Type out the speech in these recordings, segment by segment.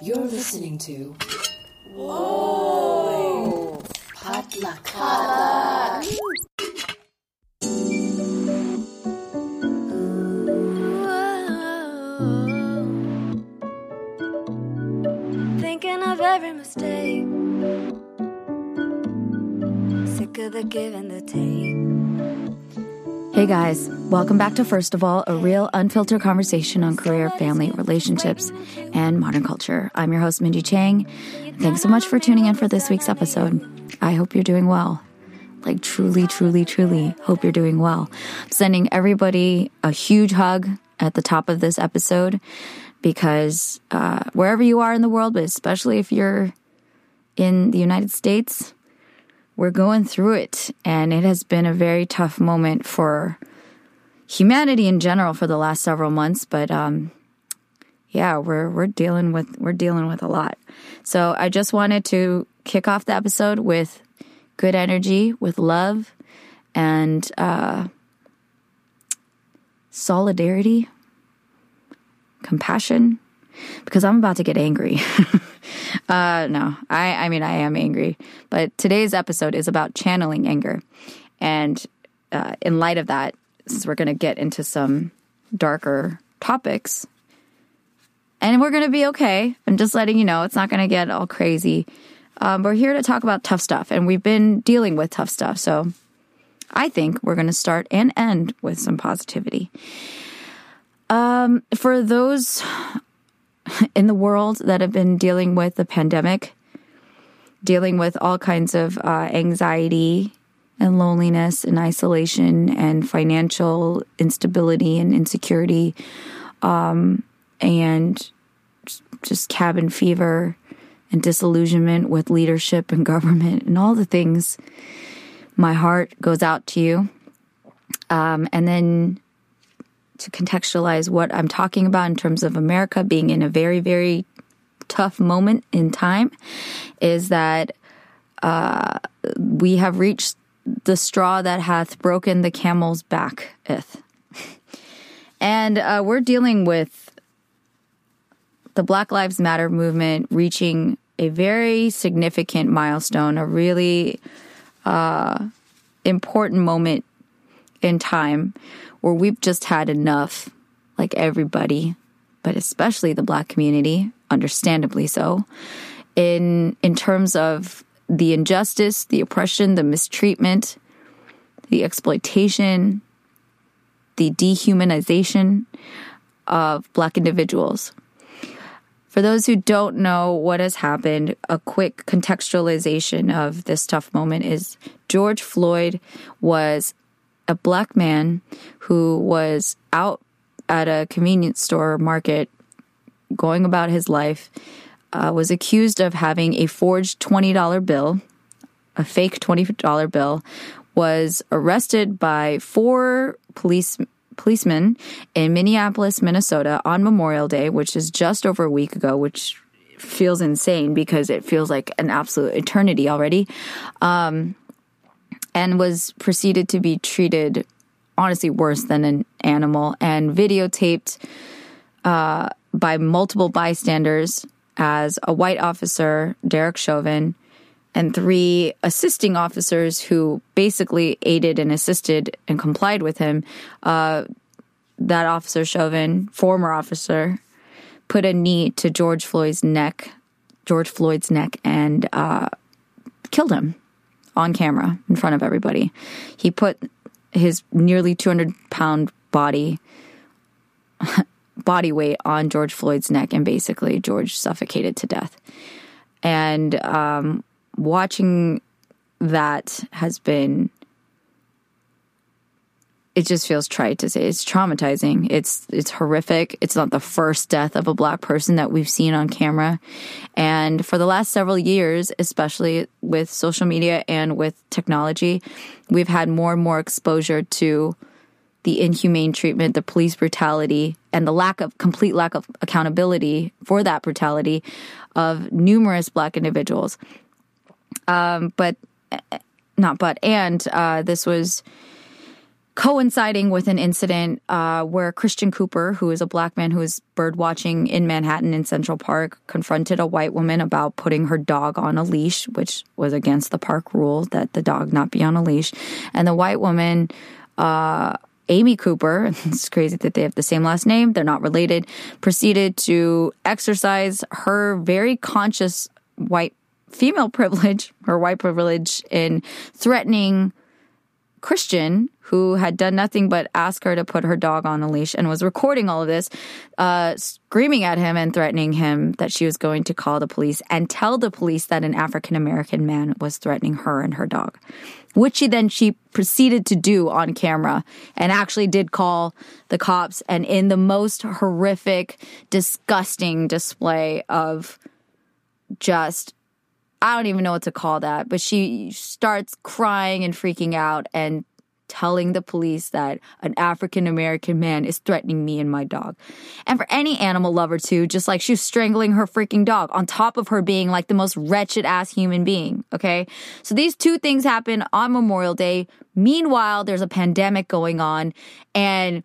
You're listening to. Whoa! Potluck. Thinking of every mistake. Sick of the give and the take. Hey guys, welcome back to First of All, a real unfiltered conversation on career, family, relationships, and modern culture. I'm your host, Mindy Chang. Thanks so much for tuning in for this week's episode. I hope you're doing well. Like, truly, truly, truly hope you're doing well. I'm sending everybody a huge hug at the top of this episode because uh, wherever you are in the world, but especially if you're in the United States, we're going through it. And it has been a very tough moment for humanity in general for the last several months. But um, yeah, we're we're dealing with we're dealing with a lot. So I just wanted to kick off the episode with good energy, with love, and uh, solidarity compassion because I'm about to get angry. uh, no, I, I mean, I am angry. But today's episode is about channeling anger. And uh, in light of that, since we're going to get into some darker topics, and we're going to be okay. I'm just letting you know it's not going to get all crazy. Um, we're here to talk about tough stuff, and we've been dealing with tough stuff. So I think we're going to start and end with some positivity. Um, for those in the world that have been dealing with the pandemic, dealing with all kinds of uh, anxiety and loneliness and isolation and financial instability and insecurity, um, and just cabin fever and disillusionment with leadership and government and all the things. My heart goes out to you. Um, and then to contextualize what I'm talking about in terms of America being in a very, very tough moment in time is that uh, we have reached the straw that hath broken the camel's backeth. and uh, we're dealing with the Black Lives Matter movement reaching a very significant milestone, a really uh, important moment in time we've just had enough, like everybody, but especially the black community, understandably so, in in terms of the injustice, the oppression, the mistreatment, the exploitation, the dehumanization of black individuals. For those who don't know what has happened, a quick contextualization of this tough moment is George Floyd was a black man who was out at a convenience store market going about his life uh, was accused of having a forged $20 bill, a fake $20 bill, was arrested by four police policemen in Minneapolis, Minnesota on Memorial Day, which is just over a week ago, which feels insane because it feels like an absolute eternity already. Um, and was proceeded to be treated honestly worse than an animal and videotaped uh, by multiple bystanders as a white officer, Derek Chauvin, and three assisting officers who basically aided and assisted and complied with him. Uh, that officer, Chauvin, former officer, put a knee to George Floyd's neck, George Floyd's neck, and uh, killed him on camera in front of everybody. He put his nearly 200 pound body body weight on George Floyd's neck, and basically George suffocated to death. And um, watching that has been it just feels trite to say. It's traumatizing. It's it's horrific. It's not the first death of a black person that we've seen on camera. And for the last several years especially with social media and with technology we've had more and more exposure to the inhumane treatment the police brutality and the lack of complete lack of accountability for that brutality of numerous black individuals. Um, but not but and uh, this was coinciding with an incident uh, where Christian Cooper, who is a black man who is bird watching in Manhattan in Central Park, confronted a white woman about putting her dog on a leash, which was against the park rule that the dog not be on a leash. And the white woman, uh, Amy Cooper, it's crazy that they have the same last name, they're not related, proceeded to exercise her very conscious white female privilege, her white privilege, in threatening Christian, who had done nothing but ask her to put her dog on a leash and was recording all of this, uh, screaming at him and threatening him that she was going to call the police and tell the police that an African American man was threatening her and her dog, which she then she proceeded to do on camera and actually did call the cops and in the most horrific, disgusting display of just I don't even know what to call that, but she starts crying and freaking out and telling the police that an African American man is threatening me and my dog. And for any animal lover too, just like she was strangling her freaking dog on top of her being like the most wretched ass human being. Okay. So these two things happen on Memorial Day. Meanwhile, there's a pandemic going on and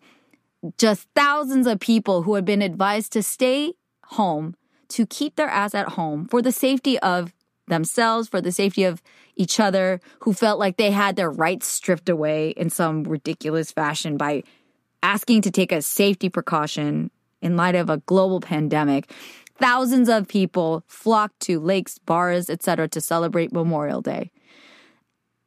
just thousands of people who have been advised to stay home to keep their ass at home for the safety of themselves, for the safety of each other, who felt like they had their rights stripped away in some ridiculous fashion by asking to take a safety precaution in light of a global pandemic. Thousands of people flocked to lakes, bars, etc. to celebrate Memorial Day.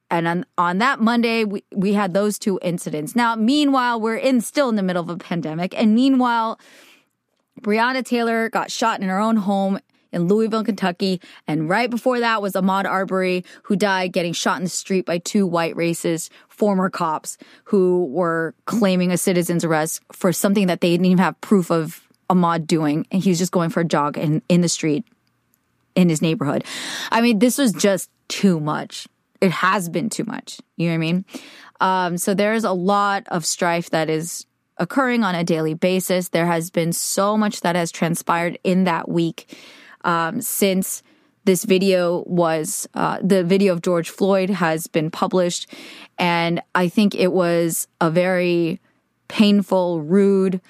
And on, on that Monday, we, we had those two incidents. Now, meanwhile, we're in still in the middle of a pandemic. And meanwhile, Breonna Taylor got shot in her own home in Louisville, Kentucky. And right before that was Ahmaud Arbery, who died getting shot in the street by two white racist former cops who were claiming a citizen's arrest for something that they didn't even have proof of Ahmaud doing. And he was just going for a jog in, in the street in his neighborhood. I mean, this was just too much. It has been too much. You know what I mean? Um, so there's a lot of strife that is occurring on a daily basis. There has been so much that has transpired in that week um, since this video was uh, the video of George Floyd has been published, and I think it was a very painful, rude,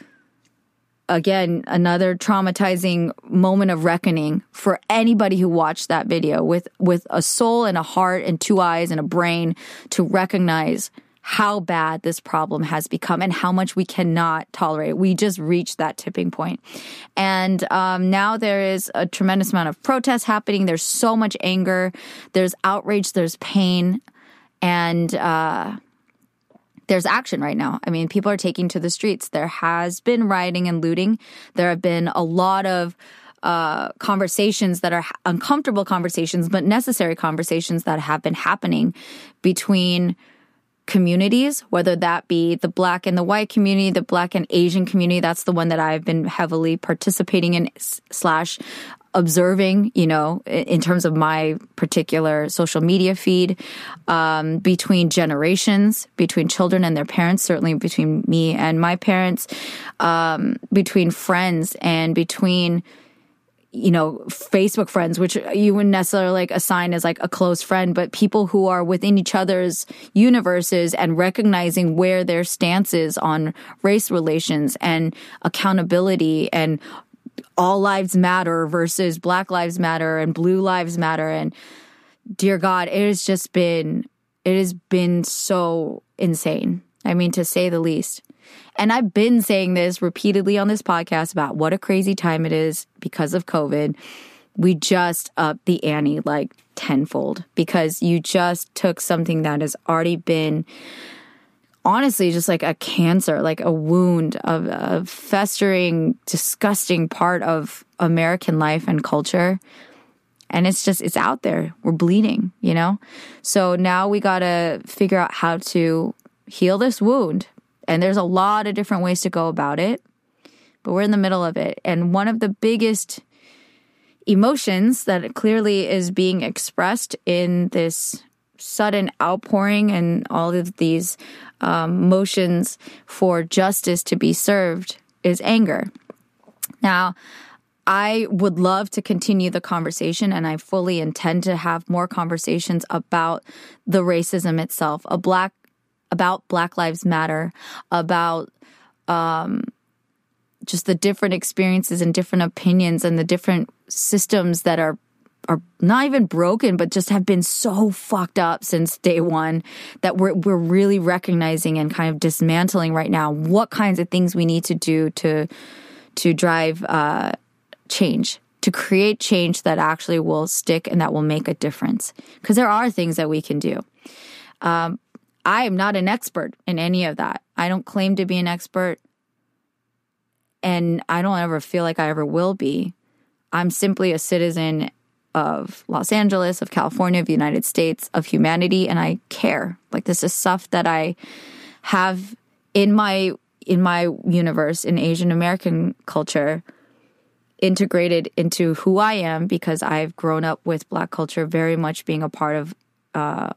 again another traumatizing moment of reckoning for anybody who watched that video with with a soul and a heart and two eyes and a brain to recognize how bad this problem has become and how much we cannot tolerate. We just reached that tipping point. And um, now there is a tremendous amount of protest happening. There's so much anger, there's outrage, there's pain, and uh, there's action right now. I mean, people are taking to the streets. There has been rioting and looting. There have been a lot of uh, conversations that are uncomfortable conversations, but necessary conversations that have been happening between communities, whether that be the black and the white community, the black and Asian community. That's the one that I've been heavily participating in slash observing, you know, in terms of my particular social media feed, um, between generations, between children and their parents, certainly between me and my parents, um, between friends and between you know, Facebook friends, which you wouldn't necessarily like assign as like a close friend, but people who are within each other's universes and recognizing where their stance is on race relations and accountability and all lives matter versus black lives matter and blue lives matter. And dear God, it has just been, it has been so insane. I mean, to say the least. And I've been saying this repeatedly on this podcast about what a crazy time it is because of COVID. We just upped the ante like tenfold because you just took something that has already been honestly just like a cancer, like a wound of a festering, disgusting part of American life and culture. And it's just, it's out there. We're bleeding, you know? So now we got to figure out how to heal this wound and there's a lot of different ways to go about it, but we're in the middle of it. And one of the biggest emotions that clearly is being expressed in this sudden outpouring and all of these um, motions for justice to be served is anger. Now, I would love to continue the conversation, and I fully intend to have more conversations about the racism itself. A black about Black Lives Matter, about um, just the different experiences and different opinions and the different systems that are are not even broken, but just have been so fucked up since day one that we're we're really recognizing and kind of dismantling right now what kinds of things we need to do to to drive uh, change, to create change that actually will stick and that will make a difference. Because there are things that we can do. Um, I am not an expert in any of that. I don't claim to be an expert, and I don't ever feel like I ever will be. I'm simply a citizen of Los Angeles, of California, of the United States, of humanity, and I care. Like this is stuff that I have in my in my universe in Asian American culture integrated into who I am because I've grown up with Black culture very much being a part of uh,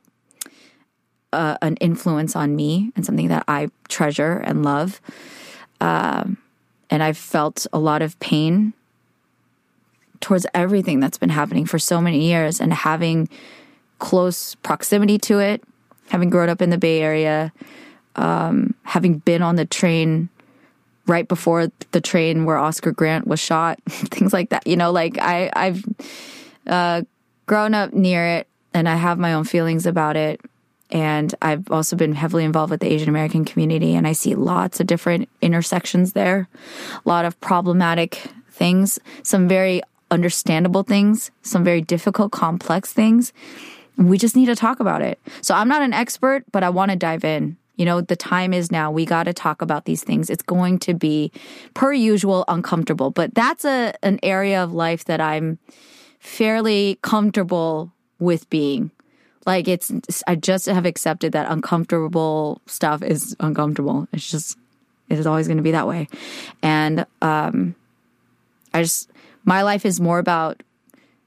uh, an influence on me and something that I treasure and love. Um, and I've felt a lot of pain towards everything that's been happening for so many years and having close proximity to it, having grown up in the Bay Area, um, having been on the train right before the train where Oscar Grant was shot, things like that. You know, like I, I've uh, grown up near it and I have my own feelings about it. And I've also been heavily involved with the Asian American community, and I see lots of different intersections there, a lot of problematic things, some very understandable things, some very difficult, complex things. We just need to talk about it. So I'm not an expert, but I want to dive in. You know, the time is now. We got to talk about these things. It's going to be, per usual, uncomfortable. But that's a an area of life that I'm fairly comfortable with being. Like it's, I just have accepted that uncomfortable stuff is uncomfortable. It's just, it is always going to be that way. And um, I just, my life is more about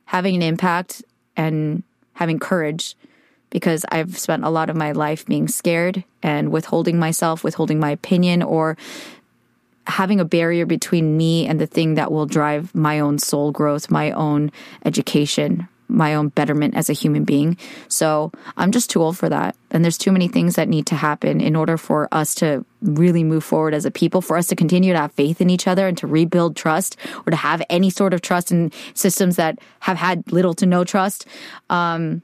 having an impact and having courage because I've spent a lot of my life being scared and withholding myself, withholding my opinion, or having a barrier between me and the thing that will drive my own soul growth, my own education, my own betterment as a human being. So I'm just too old for that. And there's too many things that need to happen in order for us to really move forward as a people, for us to continue to have faith in each other and to rebuild trust or to have any sort of trust in systems that have had little to no trust. Um,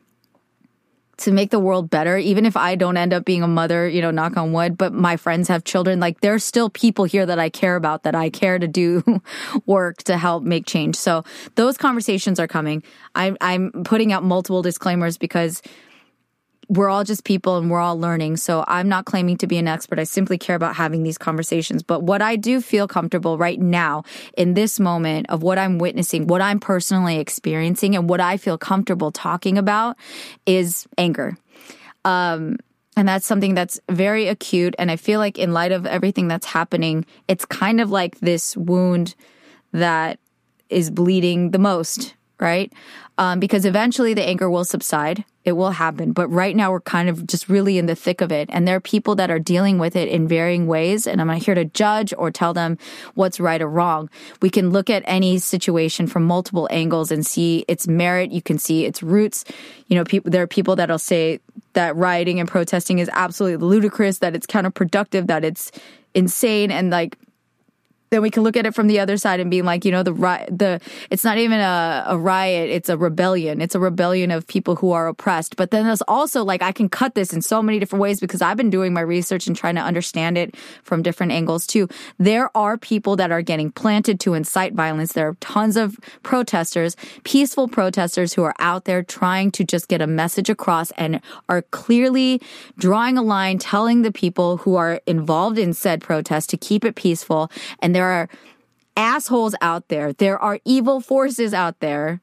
to make the world better, even if I don't end up being a mother, you know, knock on wood, but my friends have children, like there's still people here that I care about, that I care to do work to help make change. So those conversations are coming. I'm, I'm putting out multiple disclaimers because we're all just people and we're all learning. So I'm not claiming to be an expert. I simply care about having these conversations. But what I do feel comfortable right now in this moment of what I'm witnessing, what I'm personally experiencing and what I feel comfortable talking about is anger. Um, and that's something that's very acute. And I feel like in light of everything that's happening, it's kind of like this wound that is bleeding the most, right? Um, because eventually the anger will subside it will happen. But right now we're kind of just really in the thick of it. And there are people that are dealing with it in varying ways. And I'm not here to judge or tell them what's right or wrong. We can look at any situation from multiple angles and see its merit. You can see its roots. You know, people, there are people that'll say that rioting and protesting is absolutely ludicrous, that it's counterproductive, that it's insane. And like, then we can look at it from the other side and be like, you know, the the it's not even a, a riot, it's a rebellion. It's a rebellion of people who are oppressed. But then there's also like I can cut this in so many different ways because I've been doing my research and trying to understand it from different angles too. There are people that are getting planted to incite violence. There are tons of protesters, peaceful protesters who are out there trying to just get a message across and are clearly drawing a line telling the people who are involved in said protest to keep it peaceful and there are assholes out there. There are evil forces out there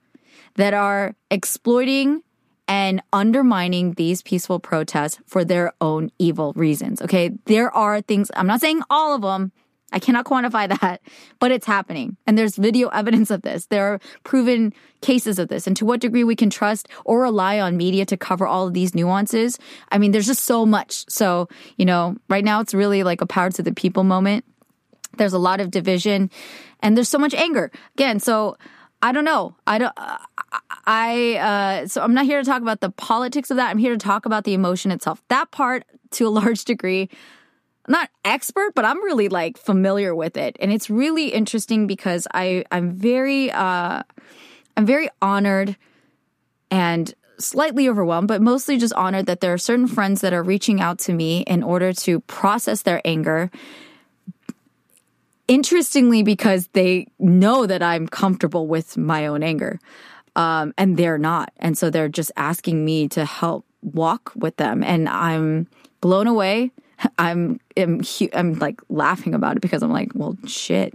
that are exploiting and undermining these peaceful protests for their own evil reasons. Okay. There are things, I'm not saying all of them. I cannot quantify that, but it's happening. And there's video evidence of this. There are proven cases of this. And to what degree we can trust or rely on media to cover all of these nuances. I mean, there's just so much. So, you know, right now it's really like a power to the people moment. There's a lot of division and there's so much anger. Again, so I don't know. I don't. I uh, so I'm not here to talk about the politics of that. I'm here to talk about the emotion itself. That part, to a large degree, I'm not expert, but I'm really like familiar with it, and it's really interesting because I I'm very uh, I'm very honored and slightly overwhelmed, but mostly just honored that there are certain friends that are reaching out to me in order to process their anger. Interestingly, because they know that I'm comfortable with my own anger um, and they're not. And so they're just asking me to help walk with them. And I'm blown away. I'm, I'm, I'm like laughing about it because I'm like, well, shit.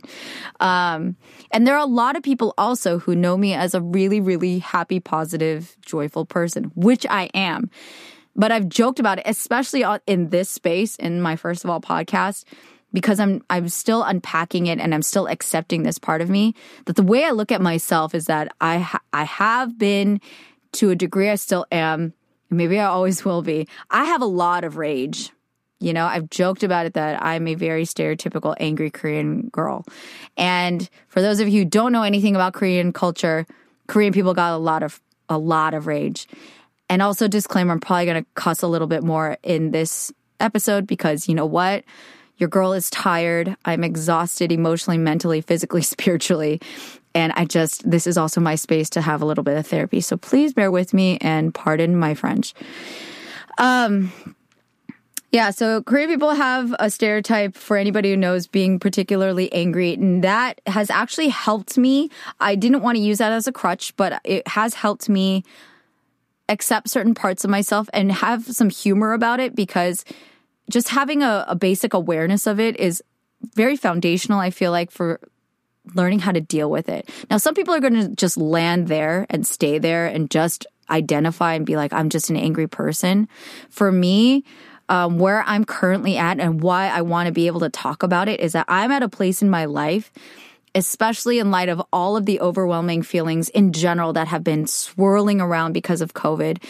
Um, and there are a lot of people also who know me as a really, really happy, positive, joyful person, which I am. But I've joked about it, especially in this space in my first of all podcast because I'm I'm still unpacking it and I'm still accepting this part of me that the way I look at myself is that I ha- I have been to a degree I still am maybe I always will be. I have a lot of rage. You know I've joked about it that I'm a very stereotypical angry Korean girl. And for those of you who don't know anything about Korean culture Korean people got a lot of a lot of rage. And also disclaimer I'm probably going to cuss a little bit more in this episode because you know what your girl is tired. I'm exhausted emotionally, mentally, physically, spiritually. And I just, this is also my space to have a little bit of therapy. So please bear with me and pardon my French. Um, yeah, so Korean people have a stereotype for anybody who knows being particularly angry, and that has actually helped me. I didn't want to use that as a crutch, but it has helped me accept certain parts of myself and have some humor about it because just having a, a basic awareness of it is very foundational, I feel like, for learning how to deal with it. Now, some people are going to just land there and stay there and just identify and be like, I'm just an angry person. For me, um, where I'm currently at and why I want to be able to talk about it is that I'm at a place in my life especially in light of all of the overwhelming feelings in general that have been swirling around because of COVID.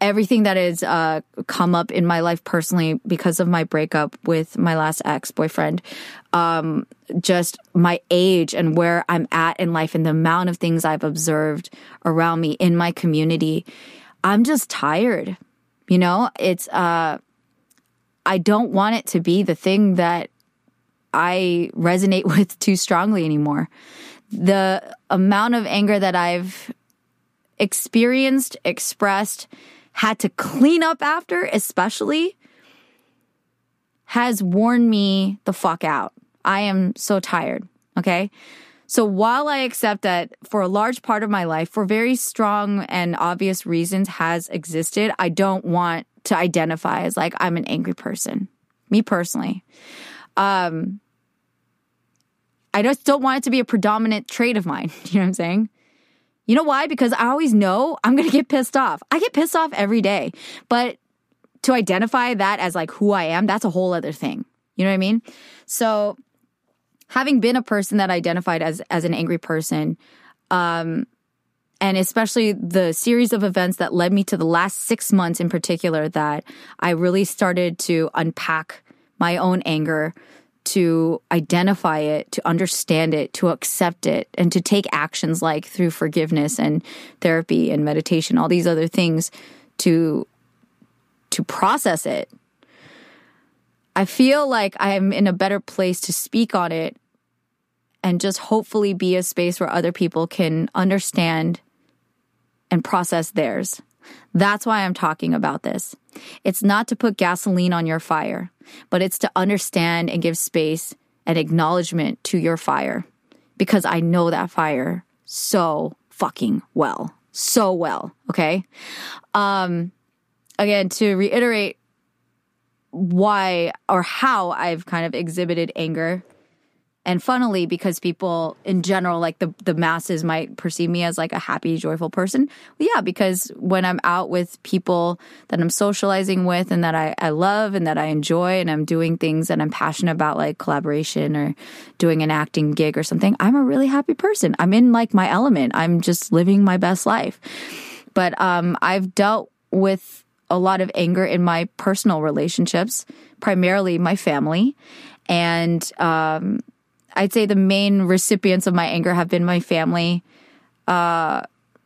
Everything that has uh, come up in my life personally because of my breakup with my last ex boyfriend, um, just my age and where I'm at in life and the amount of things I've observed around me in my community. I'm just tired. You know, it's, uh, I don't want it to be the thing that I resonate with too strongly anymore. The amount of anger that I've experienced, expressed, had to clean up after, especially, has worn me the fuck out. I am so tired. Okay. So while I accept that for a large part of my life, for very strong and obvious reasons has existed, I don't want to identify as like I'm an angry person. Me personally. Um, I just don't want it to be a predominant trait of mine. You know what I'm saying? You know why? Because I always know I'm going to get pissed off. I get pissed off every day. But to identify that as like who I am, that's a whole other thing. You know what I mean? So having been a person that identified as as an angry person, um, and especially the series of events that led me to the last six months in particular that I really started to unpack my own anger, to identify it, to understand it, to accept it, and to take actions like through forgiveness and therapy and meditation, all these other things to to process it. I feel like I'm in a better place to speak on it and just hopefully be a space where other people can understand and process theirs. That's why I'm talking about this. It's not to put gasoline on your fire, but it's to understand and give space and acknowledgement to your fire because I know that fire so fucking well. So well. Okay. Um, again, to reiterate why or how I've kind of exhibited anger and funnily because people in general like the the masses might perceive me as like a happy joyful person. Well, yeah because when i'm out with people that i'm socializing with and that I, I love and that i enjoy and i'm doing things that i'm passionate about like collaboration or doing an acting gig or something i'm a really happy person. I'm in like my element. I'm just living my best life. But um, i've dealt with a lot of anger in my personal relationships primarily my family. And um, I'd say the main recipients of my anger have been my family. Uh,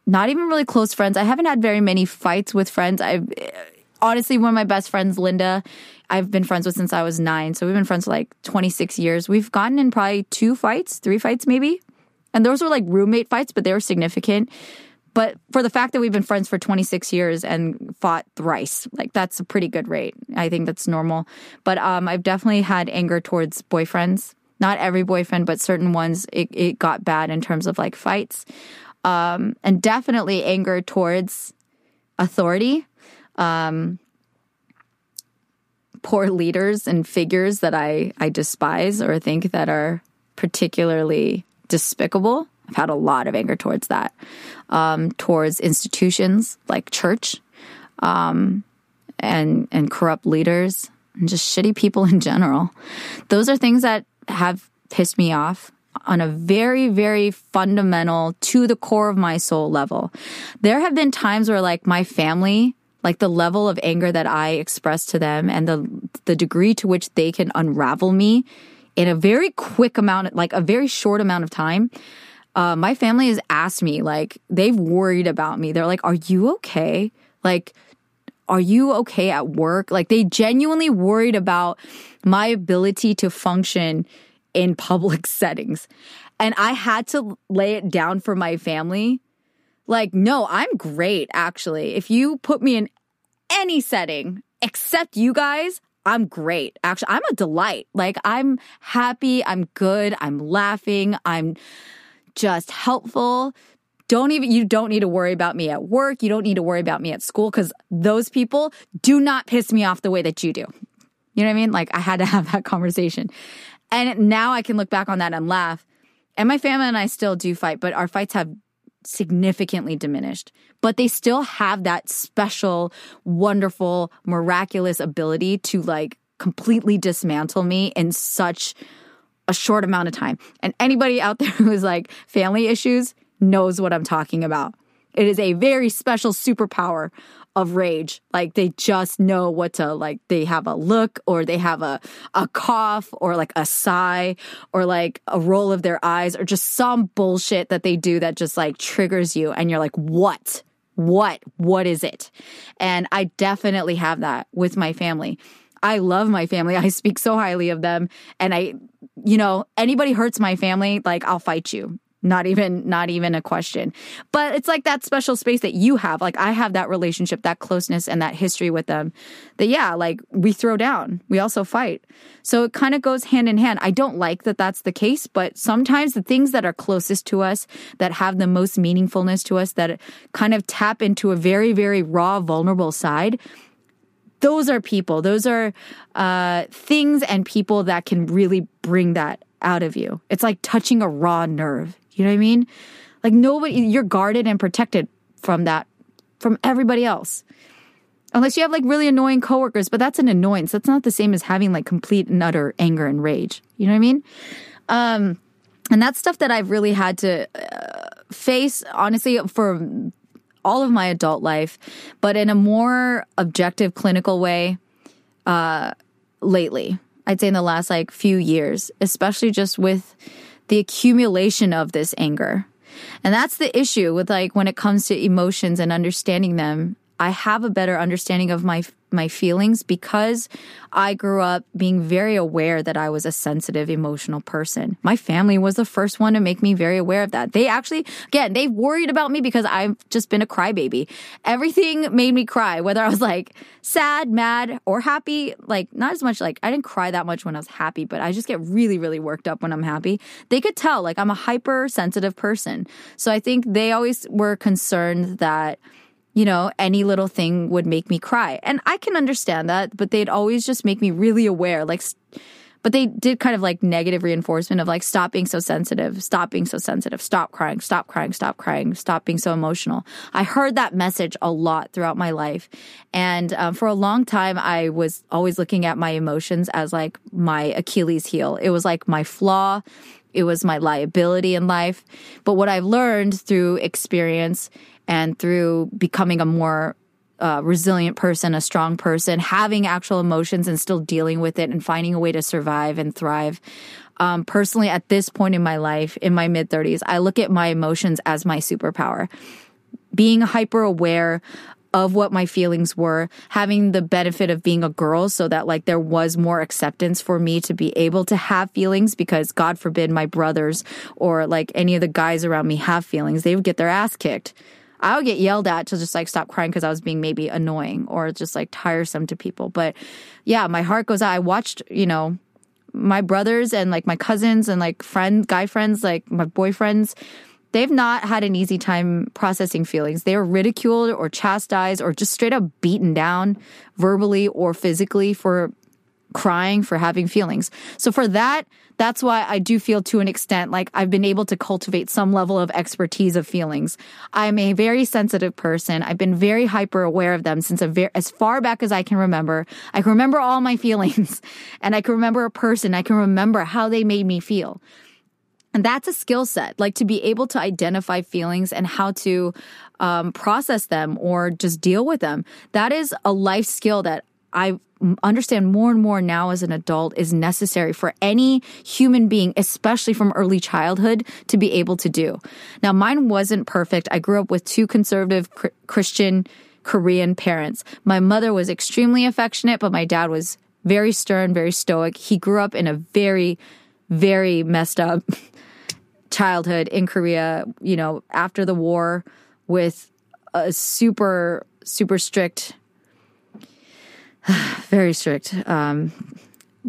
not even really close friends. I haven't had very many fights with friends. I've honestly one of my best friends, Linda. I've been friends with since I was nine, so we've been friends for like 26 years. We've gotten in probably two fights, three fights maybe, and those were like roommate fights, but they were significant. But for the fact that we've been friends for 26 years and fought thrice, like that's a pretty good rate. I think that's normal. But um, I've definitely had anger towards boyfriends. Not every boyfriend, but certain ones, it, it got bad in terms of like fights. Um, and definitely anger towards authority. Um, poor leaders and figures that I, I despise or think that are particularly despicable. I've had a lot of anger towards that, um, towards institutions like church, um, and and corrupt leaders and just shitty people in general. Those are things that have pissed me off on a very, very fundamental, to the core of my soul level. There have been times where, like, my family, like the level of anger that I express to them and the the degree to which they can unravel me in a very quick amount, like a very short amount of time. Uh, my family has asked me, like, they've worried about me. They're like, "Are you okay? Like, are you okay at work?" Like, they genuinely worried about my ability to function in public settings. And I had to lay it down for my family. Like, no, I'm great, actually. If you put me in any setting except you guys, I'm great. Actually, I'm a delight. Like, I'm happy, I'm good, I'm laughing, I'm just helpful. Don't even, you don't need to worry about me at work. You don't need to worry about me at school because those people do not piss me off the way that you do. You know what I mean? Like, I had to have that conversation. And now I can look back on that and laugh. And my family and I still do fight, but our fights have significantly diminished. But they still have that special, wonderful, miraculous ability to like completely dismantle me in such a short amount of time. And anybody out there who is like family issues knows what I'm talking about. It is a very special superpower of rage. Like they just know what to like they have a look or they have a a cough or like a sigh or like a roll of their eyes or just some bullshit that they do that just like triggers you and you're like what? What? What is it? And I definitely have that with my family. I love my family. I speak so highly of them. And I, you know, anybody hurts my family, like I'll fight you not even not even a question. But it's like that special space that you have. Like i have that relationship that closeness and that history with them that yeah like we throw down. We also fight. So it kind of goes hand in hand. I don't like that that's the case but sometimes the things that are closest to us that have the most meaningfulness to us that kind of tap into a very very raw vulnerable side those are people. Those are uh, things and people that can really bring that out of you. It's like touching a raw nerve you know what I mean? Like nobody, you're guarded and protected from that, from everybody else. Unless you have like really annoying coworkers, but that's an annoyance. That's not the same as having like complete and utter anger and rage. You know what I mean? Um, and that's stuff that I've really had to uh, face, honestly, for all of my adult life, but in a more objective, clinical way uh, lately. I'd say in the last like few years, especially just with the accumulation of this anger. And that's the issue with like when it comes to emotions and understanding them. I have a better understanding of my my feelings because I grew up being very aware that I was a sensitive, emotional person. My family was the first one to make me very aware of that. They actually, again, they worried about me because I've just been a crybaby. Everything made me cry, whether I was like sad, mad, or happy. Like, not as much like I didn't cry that much when I was happy, but I just get really, really worked up when I'm happy. They could tell, like, I'm a hypersensitive person. So I think they always were concerned that you know, any little thing would make me cry. And I can understand that, but they'd always just make me really aware. Like, but they did kind of like negative reinforcement of like, stop being so sensitive, stop being so sensitive, stop crying, stop crying, stop crying, stop being so emotional. I heard that message a lot throughout my life. And um, for a long time, I was always looking at my emotions as like my Achilles heel. It was like my flaw. It was my liability in life. But what I've learned through experience and through becoming a more uh, resilient person, a strong person, having actual emotions and still dealing with it and finding a way to survive and thrive. Um, personally, at this point in my life, in my mid 30s, I look at my emotions as my superpower. Being hyper aware of what my feelings were, having the benefit of being a girl so that like there was more acceptance for me to be able to have feelings because God forbid my brothers or like any of the guys around me have feelings. They would get their ass kicked. I would get yelled at to just like stop crying because I was being maybe annoying or just like tiresome to people. But yeah, my heart goes out. I watched, you know, my brothers and like my cousins and like friend guy friends, like my boyfriends, they've not had an easy time processing feelings. They are ridiculed or chastised or just straight up beaten down verbally or physically for crying, for having feelings. So for that, that's why I do feel to an extent like I've been able to cultivate some level of expertise of feelings. I'm a very sensitive person. I've been very hyper aware of them since very, as far back as I can remember. I can remember all my feelings and I can remember a person. I can remember how they made me feel. And that's a skill set, like to be able to identify feelings and how to um, process them or just deal with them. That is a life skill that I understand more and more now as an adult is necessary for any human being, especially from early childhood, to be able to do. Now, mine wasn't perfect. I grew up with two conservative Christian Korean parents. My mother was extremely affectionate, but my dad was very stern, very stoic. He grew up in a very, very messed up childhood in Korea, you know, after the war with a super, super strict very strict, um,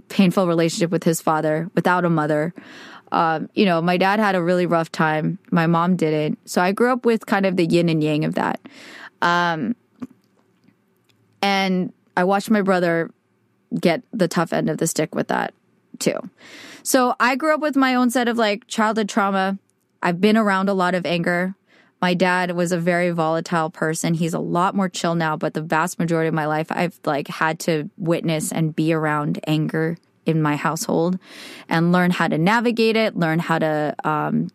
painful relationship with his father without a mother. Um, you know, my dad had a really rough time. My mom didn't. So I grew up with kind of the yin and yang of that. Um, and I watched my brother get the tough end of the stick with that too. So I grew up with my own set of like childhood trauma. I've been around a lot of anger. My dad was a very volatile person. He's a lot more chill now, but the vast majority of my life I've like had to witness and be around anger in my household and learn how to navigate it, learn how to um,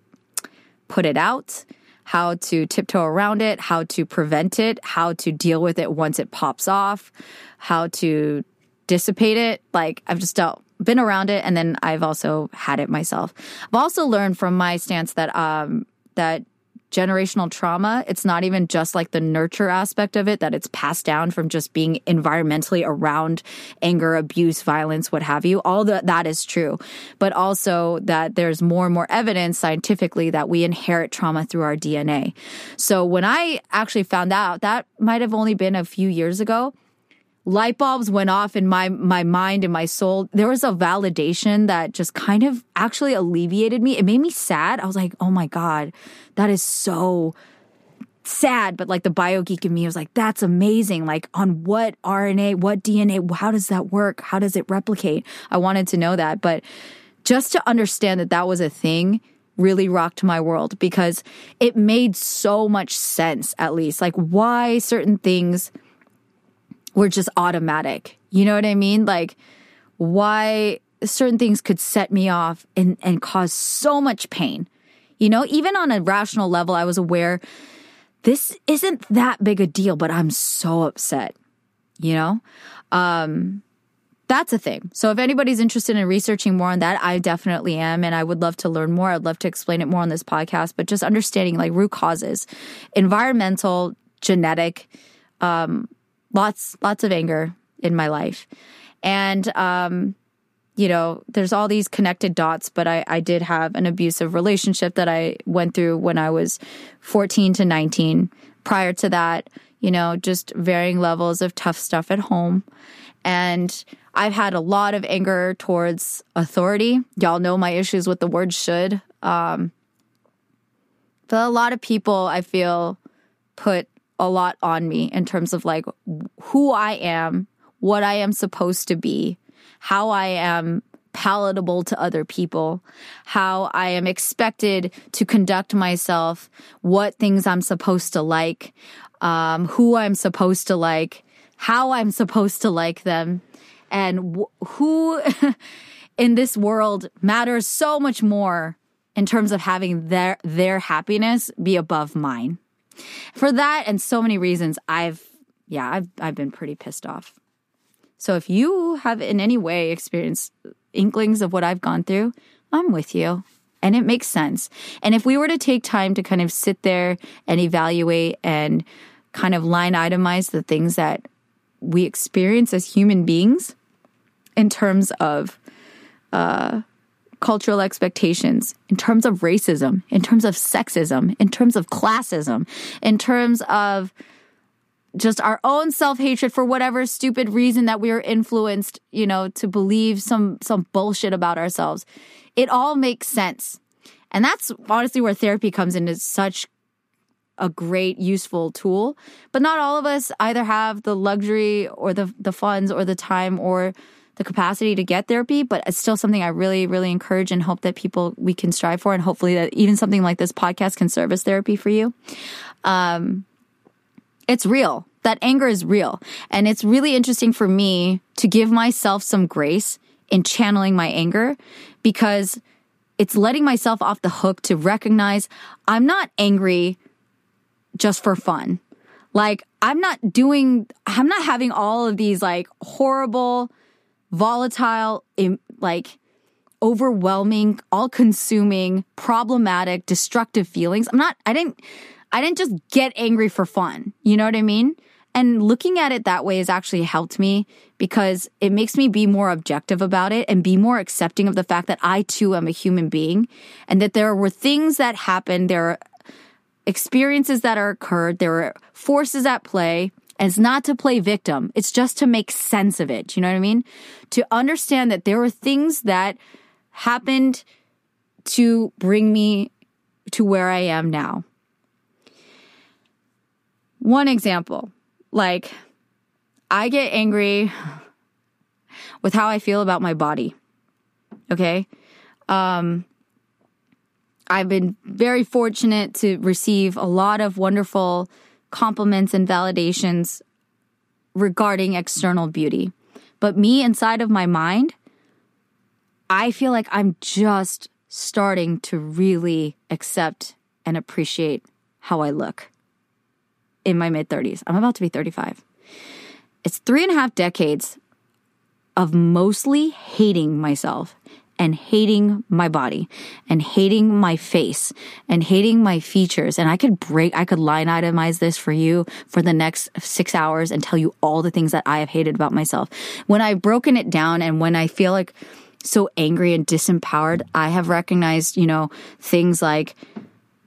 put it out, how to tiptoe around it, how to prevent it, how to deal with it once it pops off, how to dissipate it. Like I've just dealt been around it and then I've also had it myself. I've also learned from my stance that um that generational trauma. It's not even just like the nurture aspect of it, that it's passed down from just being environmentally around anger, abuse, violence, what have you. All that that is true. But also that there's more and more evidence scientifically that we inherit trauma through our DNA. So when I actually found out, that might have only been a few years ago light bulbs went off in my my mind and my soul. There was a validation that just kind of actually alleviated me. It made me sad. I was like, "Oh my god, that is so sad." But like the bio geek in me was like, "That's amazing. Like on what RNA, what DNA, how does that work? How does it replicate?" I wanted to know that, but just to understand that that was a thing really rocked my world because it made so much sense at least like why certain things were just automatic. You know what I mean? Like why certain things could set me off and, and cause so much pain. You know, even on a rational level, I was aware this isn't that big a deal, but I'm so upset. You know? Um, that's a thing. So if anybody's interested in researching more on that, I definitely am. And I would love to learn more. I'd love to explain it more on this podcast, but just understanding like root causes, environmental, genetic, um, lots lots of anger in my life. And um you know there's all these connected dots but i i did have an abusive relationship that i went through when i was 14 to 19 prior to that you know just varying levels of tough stuff at home. And i've had a lot of anger towards authority. Y'all know my issues with the word should. Um but a lot of people i feel put a lot on me in terms of like who I am, what I am supposed to be, how I am palatable to other people, how I am expected to conduct myself, what things I'm supposed to like, um, who I'm supposed to like, how I'm supposed to like them, and wh- who in this world matters so much more in terms of having their their happiness be above mine. For that and so many reasons, I've yeah, I've I've been pretty pissed off. So if you have in any way experienced inklings of what I've gone through, I'm with you. And it makes sense. And if we were to take time to kind of sit there and evaluate and kind of line itemize the things that we experience as human beings in terms of uh, cultural expectations, in terms of racism, in terms of sexism, in terms of classism, in terms of just our own self-hatred for whatever stupid reason that we are influenced, you know, to believe some some bullshit about ourselves. It all makes sense. And that's honestly where therapy comes in into such a great useful tool. But not all of us either have the luxury or the the funds or the time or the capacity to get therapy, but it's still something I really, really encourage and hope that people we can strive for, and hopefully that even something like this podcast can serve as therapy for you. Um, it's real. That anger is real. And it's really interesting for me to give myself some grace in channeling my anger because it's letting myself off the hook to recognize I'm not angry just for fun. Like, I'm not doing, I'm not having all of these like horrible, volatile, like overwhelming, all consuming, problematic, destructive feelings. I'm not, I didn't, I didn't just get angry for fun. You know what I mean? And looking at it that way has actually helped me because it makes me be more objective about it and be more accepting of the fact that I too am a human being and that there were things that happened, there are experiences that are occurred, there are forces at play. And it's not to play victim. It's just to make sense of it. You know what I mean? To understand that there were things that happened to bring me to where I am now. One example, like I get angry with how I feel about my body. Okay? Um I've been very fortunate to receive a lot of wonderful compliments and validations regarding external beauty. But me inside of my mind, I feel like I'm just starting to really accept and appreciate how I look in my mid 30s. I'm about to be 35. It's three and a half decades of mostly hating myself and hating my body and hating my face and hating my features. And I could break, I could line itemize this for you for the next six hours and tell you all the things that I have hated about myself. When I've broken it down and when I feel like so angry and disempowered, I have recognized, you know, things like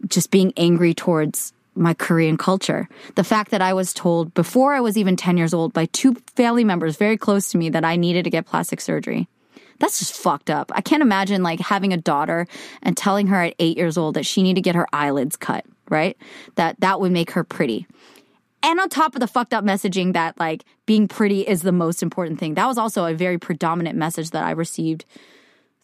just being angry towards my Korean culture. The fact that I was told before I was even 10 years old by two family members very close to me that I needed to get plastic surgery. That's just fucked up. I can't imagine like having a daughter and telling her at 8 years old that she needed to get her eyelids cut, right? That that would make her pretty. And on top of the fucked up messaging that like being pretty is the most important thing. That was also a very predominant message that I received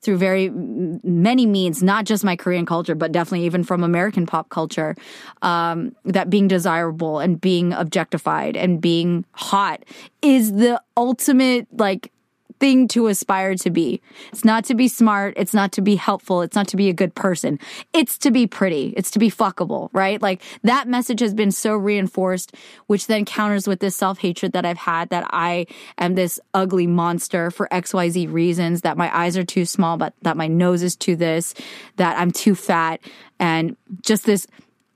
through very many means, not just my Korean culture, but definitely even from American pop culture, um, that being desirable and being objectified and being hot is the ultimate like thing to aspire to be. It's not to be smart. It's not to be helpful. It's not to be a good person. It's to be pretty. It's to be fuckable, right? Like that message has been so reinforced, which then counters with this self hatred that I've had that I am this ugly monster for XYZ reasons, that my eyes are too small, but that my nose is too this, that I'm too fat, and just this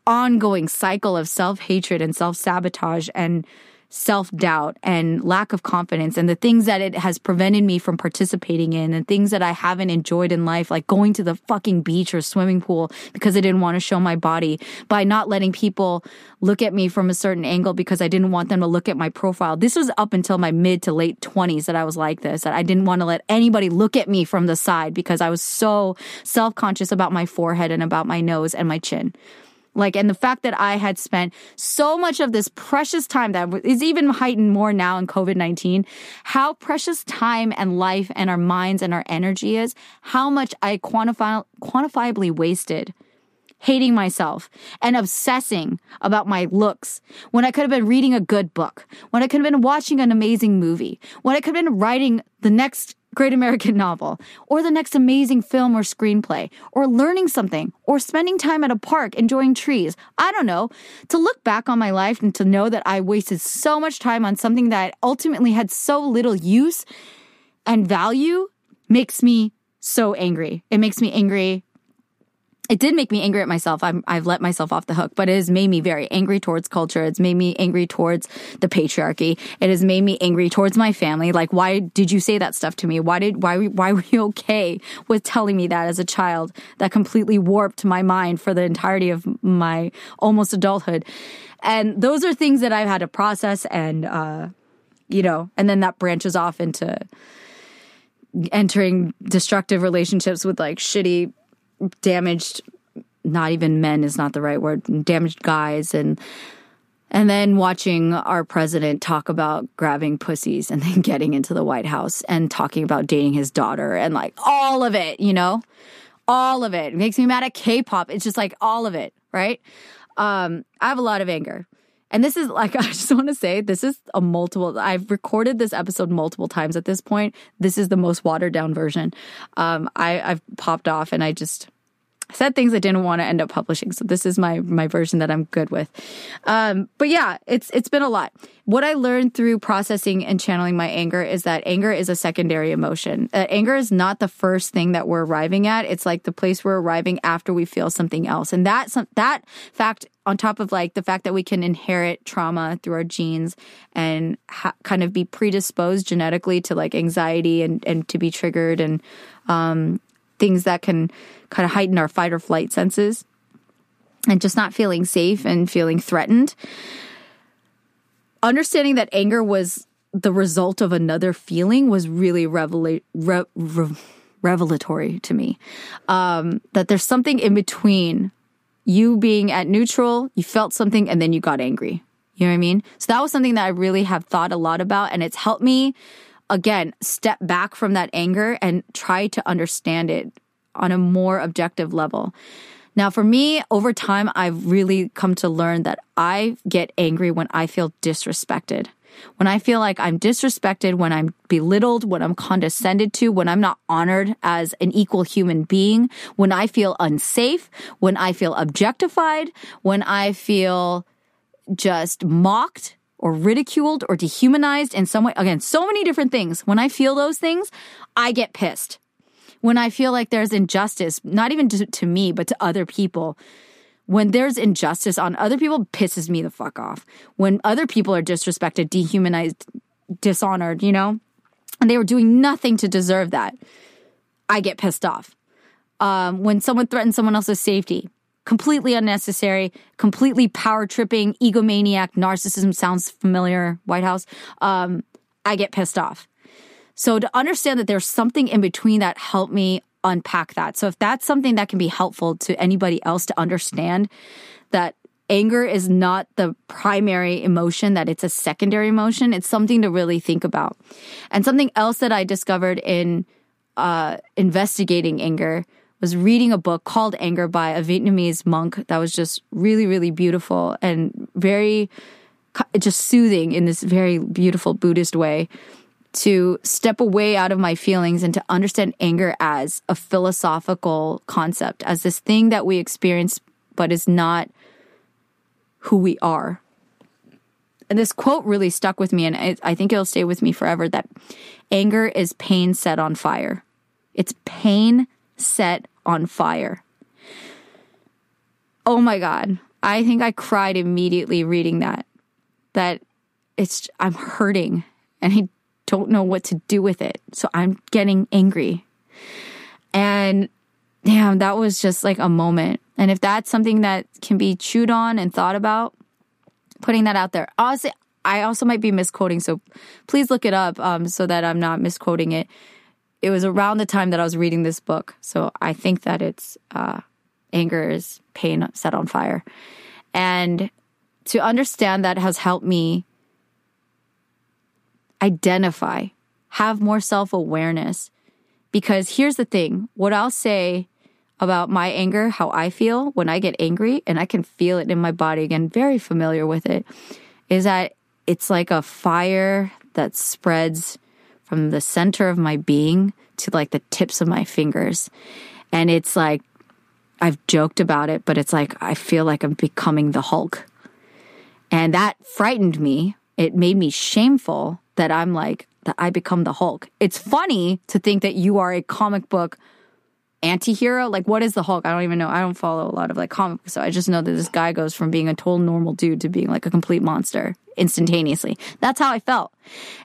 ongoing cycle of self hatred and self sabotage and self doubt and lack of confidence and the things that it has prevented me from participating in and things that I haven't enjoyed in life, like going to the fucking beach or swimming pool because I didn't want to show my body by not letting people look at me from a certain angle because I didn't want them to look at my profile. This was up until my mid to late 20s that I was like this, that I didn't want to let anybody look at me from the side because I was so self conscious about my forehead and about my nose and my chin. Like, and the fact that I had spent so much of this precious time that is even heightened more now in COVID 19, how precious time and life and our minds and our energy is, how much I quantify, quantifiably wasted hating myself and obsessing about my looks. When I could have been reading a good book, when I could have been watching an amazing movie, when I could have been writing the next great American novel, or the next amazing film or screenplay, or learning something, or spending time at a park enjoying trees. I don't know. To look back on my life and to know that I wasted so much time on something that ultimately had so little use and value makes me so angry. It makes me angry it did make me angry at myself. I'm, I've let myself off the hook, but it has made me very angry towards culture. It's made me angry towards the patriarchy. It has made me angry towards my family. Like, why did you say that stuff to me? Why did, why, why were you okay with telling me that as a child? That completely warped my mind for the entirety of my almost adulthood. And those are things that I've had to process and, uh, you know, and then that branches off into entering destructive relationships with like shitty damaged not even men is not the right word damaged guys and and then watching our president talk about grabbing pussies and then getting into the White House and talking about dating his daughter and like all of it, you know, all of it. it makes me mad at K-pop. It's just like all of it, right? Um, I have a lot of anger. And this is like, I just want to say, this is a multiple, I've recorded this episode multiple times at this point. This is the most watered down version. Um, I, I've popped off and I just, said things I didn't want to end up publishing. So this is my my version that I'm good with. Um, but yeah, it's it's been a lot. What I learned through processing and channeling my anger is that anger is a secondary emotion. Uh, anger is not the first thing that we're arriving at. It's like the place we're arriving after we feel something else, and that that fact on top of like the fact that we can inherit trauma through our genes and ha- kind of be predisposed genetically to like anxiety and and to be triggered and um, things that can kind of heighten our fight or flight senses and just not feeling safe and feeling threatened. Understanding that anger was the result of another feeling was really revela- re- re- revelatory to me. Um, that there's something in between you being at neutral, you felt something, and then you got angry. You know what I mean? So that was something that I really have thought a lot about, and it's helped me, again, step back from that anger and try to understand it on a more objective level. Now, for me, over time, I've really come to learn that I get angry when I feel disrespected. When I feel like I'm disrespected, when I'm belittled, when I'm condescended to, when I'm not honored as an equal human being, when I feel unsafe, when I feel objectified, when I feel just mocked or ridiculed or dehumanized in some way. Again, so many different things. When I feel those things, I get pissed when I feel like there's injustice, not even to, to me, but to other people, when there's injustice on other people, pisses me the fuck off. When other people are disrespected, dehumanized, dishonored, you know, and they were doing nothing to deserve that, I get pissed off. Um, when someone threatens someone else's safety, completely unnecessary, completely power tripping, egomaniac, narcissism sounds familiar, White House. Um, I get pissed off. So to understand that there's something in between that helped me unpack that. So if that's something that can be helpful to anybody else to understand that anger is not the primary emotion, that it's a secondary emotion, it's something to really think about. And something else that I discovered in uh, investigating anger was reading a book called Anger by a Vietnamese monk that was just really, really beautiful and very just soothing in this very beautiful Buddhist way to step away out of my feelings and to understand anger as a philosophical concept, as this thing that we experience, but is not who we are. And this quote really stuck with me, and I think it'll stay with me forever that anger is pain set on fire. It's pain set on fire. Oh my God. I think I cried immediately reading that. That it's, I'm hurting and I don't know what to do with it. So I'm getting angry. And damn, that was just like a moment. And if that's something that can be chewed on and thought about, putting that out there. Honestly, I also might be misquoting, so please look it up um, so that I'm not misquoting it. It was around the time that I was reading this book, so I think that it's uh, anger is pain set on fire, and to understand that has helped me identify, have more self awareness. Because here's the thing what I'll say about my anger, how I feel when I get angry, and I can feel it in my body again, very familiar with it, is that it's like a fire that spreads from the center of my being to like the tips of my fingers. And it's like, I've joked about it, but it's like, I feel like I'm becoming the Hulk. And that frightened me. It made me shameful that I'm like, that I become the Hulk. It's funny to think that you are a comic book anti-hero? Like what is the hulk? I don't even know. I don't follow a lot of like comics so i just know that this guy goes from being a total normal dude to being like a complete monster instantaneously. That's how i felt.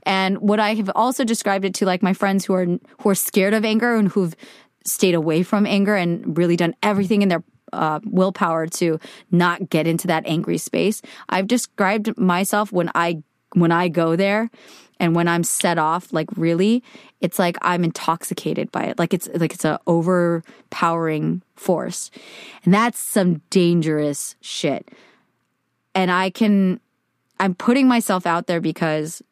And what i have also described it to like my friends who are who are scared of anger and who've stayed away from anger and really done everything in their uh, willpower to not get into that angry space. I've described myself when i when i go there and when i'm set off like really it's like i'm intoxicated by it. Like it's like it's a overpowering force. And that's some dangerous shit. And i can i'm putting myself out there because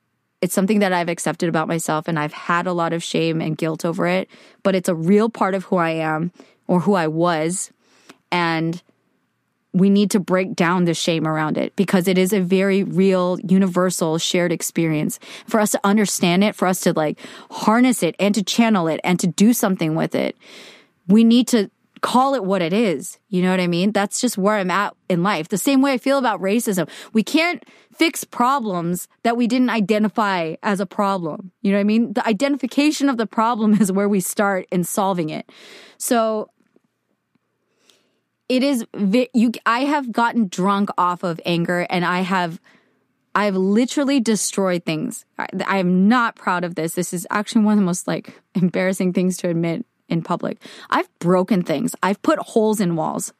it's something that I've accepted about myself and I've had a lot of shame and guilt over it, but it's a real part of who I am or who I was. And we need to break down the shame around it because it is a very real, universal, shared experience. For us to understand it, for us to like harness it and to channel it and to do something with it, we need to call it what it is. You know what I mean? That's just where I'm at in life. The same way I feel about racism. We can't fix problems that we didn't identify as a problem. You know what I mean? The identification of the problem is where we start in solving it. So it is you I have gotten drunk off of anger and I have I've literally destroyed things. I, I am not proud of this. This is actually one of the most like embarrassing things to admit in public. I've broken things. I've put holes in walls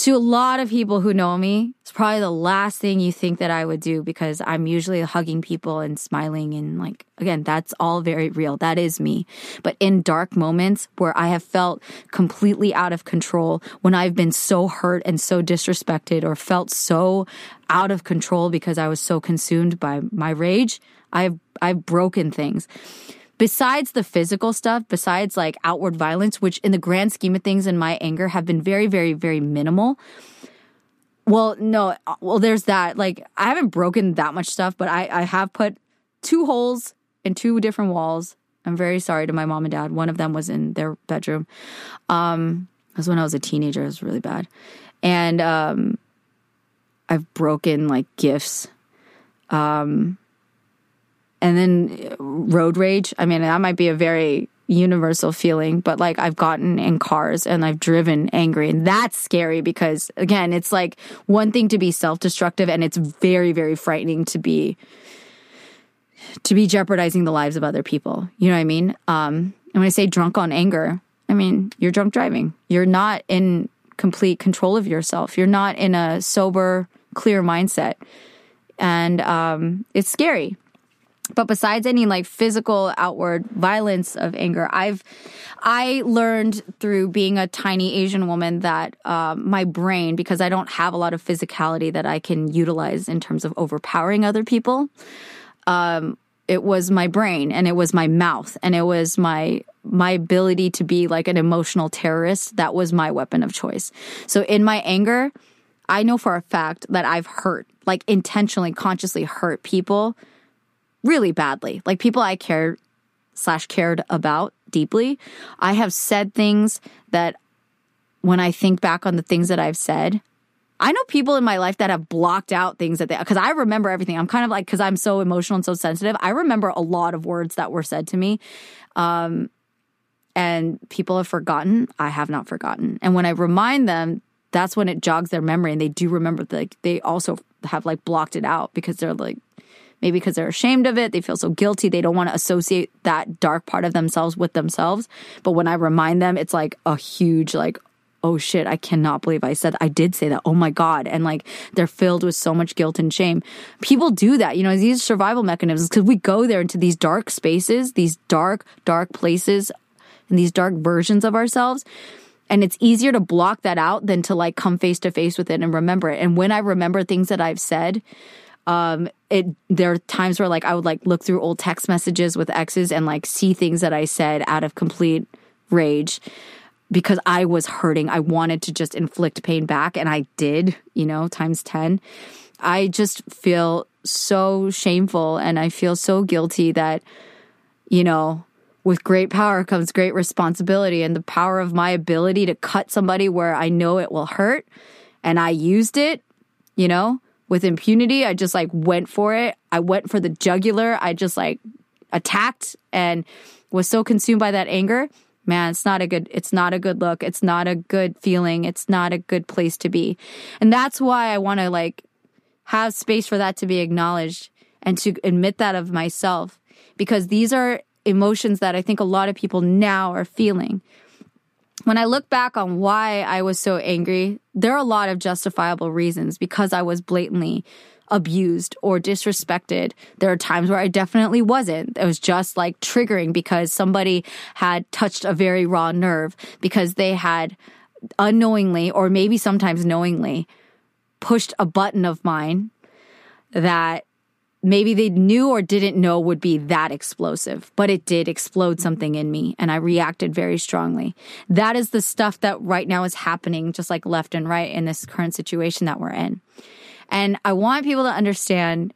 to a lot of people who know me, it's probably the last thing you think that I would do because I'm usually hugging people and smiling. And like, again, that's all very real. That is me. But in dark moments where I have felt completely out of control, when I've been so hurt and so disrespected or felt so out of control because I was so consumed by my rage, I've, I've broken things besides the physical stuff, besides like outward violence, which in the grand scheme of things in my anger have been very, very, very minimal. Well, no, well, there's that. Like, I haven't broken that much stuff, but I, I have put two holes in two different walls. I'm very sorry to my mom and dad. One of them was in their bedroom. Um, was when I was a teenager. It was really bad. And um, I've broken like gifts. Um, and then road rage. I mean, that might be a very universal feeling, but like I've gotten in cars and I've driven angry and that's scary because again, it's like one thing to be self-destructive and it's very, very frightening to be, to be jeopardizing the lives of other people. You know what I mean? Um, and when I say drunk on anger, I mean, you're drunk driving. You're not in complete control of yourself. You're not in a sober, clear mindset. And um, it's scary but besides any like physical outward violence of anger i've i learned through being a tiny asian woman that um, my brain because i don't have a lot of physicality that i can utilize in terms of overpowering other people um, it was my brain and it was my mouth and it was my my ability to be like an emotional terrorist that was my weapon of choice. So in my anger i know for a fact that i've hurt like intentionally consciously hurt people really badly. Like people I cared slash cared about deeply. I have said things that when I think back on the things that I've said, I know people in my life that have blocked out things that they, because I remember everything. I'm kind of like, because I'm so emotional and so sensitive, I remember a lot of words that were said to me. Um, and people have forgotten. I have not forgotten. And when I remind them, that's when it jogs their memory and they do remember, like, they also have like blocked it out because they're like, maybe because they're ashamed of it. They feel so guilty. They don't want to associate that dark part of themselves with themselves. But when I remind them, it's like a huge, like, oh shit, I cannot believe I said, I did say that. Oh my God. And like, they're filled with so much guilt and shame. People do that, you know, these survival mechanisms, because we go there into these dark spaces, these dark, dark places, and these dark versions of ourselves. And it's easier to block that out than to like come face to face with it and remember it. And when I remember things that I've said, um, it there are times where like I would like look through old text messages with exes and like see things that I said out of complete rage because I was hurting. I wanted to just inflict pain back and I did, you know, times 10. I just feel so shameful and I feel so guilty that, you know, with great power comes great responsibility and the power of my ability to cut somebody where I know it will hurt. And I used it, you know, with impunity. I just like went for it. I went for the jugular. I just like attacked and was so consumed by that anger. Man, it's not a good, it's not a good look. It's not a good feeling. It's not a good place to be. And that's why I want to like have space for that to be acknowledged and to admit that of myself because these are emotions that I think a lot of people now are feeling. When I look back on why I was so angry, there are a lot of justifiable reasons because I was blatantly abused or disrespected. There are times where I definitely wasn't. It was just like triggering because somebody had touched a very raw nerve because they had unknowingly or maybe sometimes knowingly pushed a button of mine that maybe they knew or didn't know would be that explosive, but it did explode something in me and I reacted very strongly. That is the stuff that right now is happening just like left and right in this current situation that we're in. And I want people to understand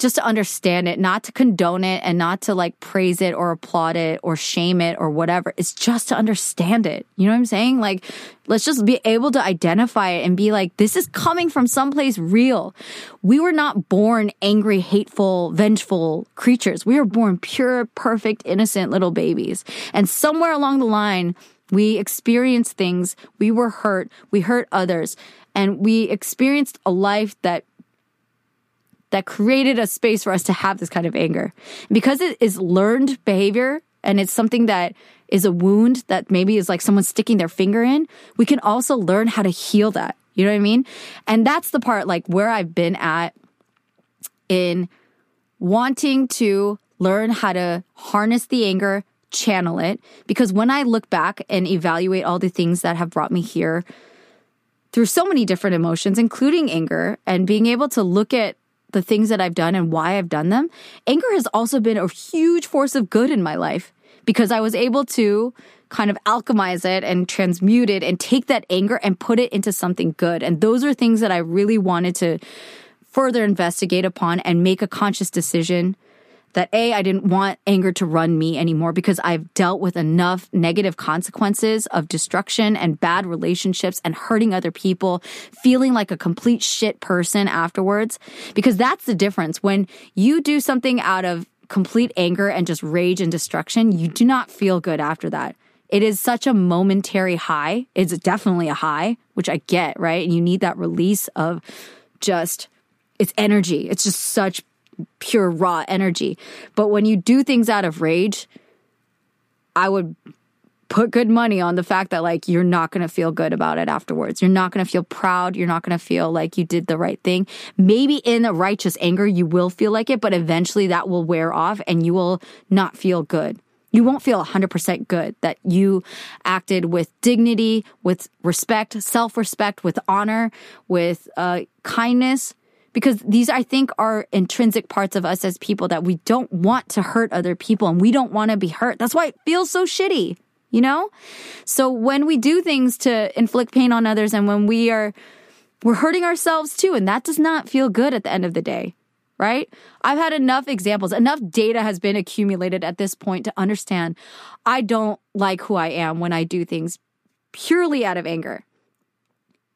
just to understand it, not to condone it and not to like praise it or applaud it or shame it or whatever. It's just to understand it. You know what I'm saying? Like, let's just be able to identify it and be like, this is coming from someplace real. We were not born angry, hateful, vengeful creatures. We were born pure, perfect, innocent little babies. And somewhere along the line, we experienced things. We were hurt. We hurt others. And we experienced a life that that created a space for us to have this kind of anger. Because it is learned behavior and it's something that is a wound that maybe is like someone sticking their finger in, we can also learn how to heal that. You know what I mean? And that's the part like where I've been at in wanting to learn how to harness the anger, channel it. Because when I look back and evaluate all the things that have brought me here through so many different emotions, including anger, and being able to look at the things that I've done and why I've done them, anger has also been a huge force of good in my life because I was able to kind of alchemize it and transmute it and take that anger and put it into something good. And those are things that I really wanted to further investigate upon and make a conscious decision that A, I didn't want anger to run me anymore because I've dealt with enough negative consequences of destruction and bad relationships and hurting other people, feeling like a complete shit person afterwards. Because that's the difference. When you do something out of complete anger and just rage and destruction, you do not feel good after that. It is such a momentary high. It's definitely a high, which I get, right? And you need that release of just, it's energy. It's just such pure raw energy. But when you do things out of rage, I would put good money on the fact that like you're not going to feel good about it afterwards. You're not going to feel proud. You're not going to feel like you did the right thing. Maybe in a righteous anger, you will feel like it, but eventually that will wear off and you will not feel good. You won't feel 100% good that you acted with dignity, with respect, self respect, with honor, with uh, kindness because these I think are intrinsic parts of us as people that we don't want to hurt other people and we don't want to be hurt. That's why it feels so shitty, you know? So when we do things to inflict pain on others and when we are we're hurting ourselves too and that does not feel good at the end of the day. Right? I've had enough examples, enough data has been accumulated at this point to understand I don't like who I am when I do things purely out of anger.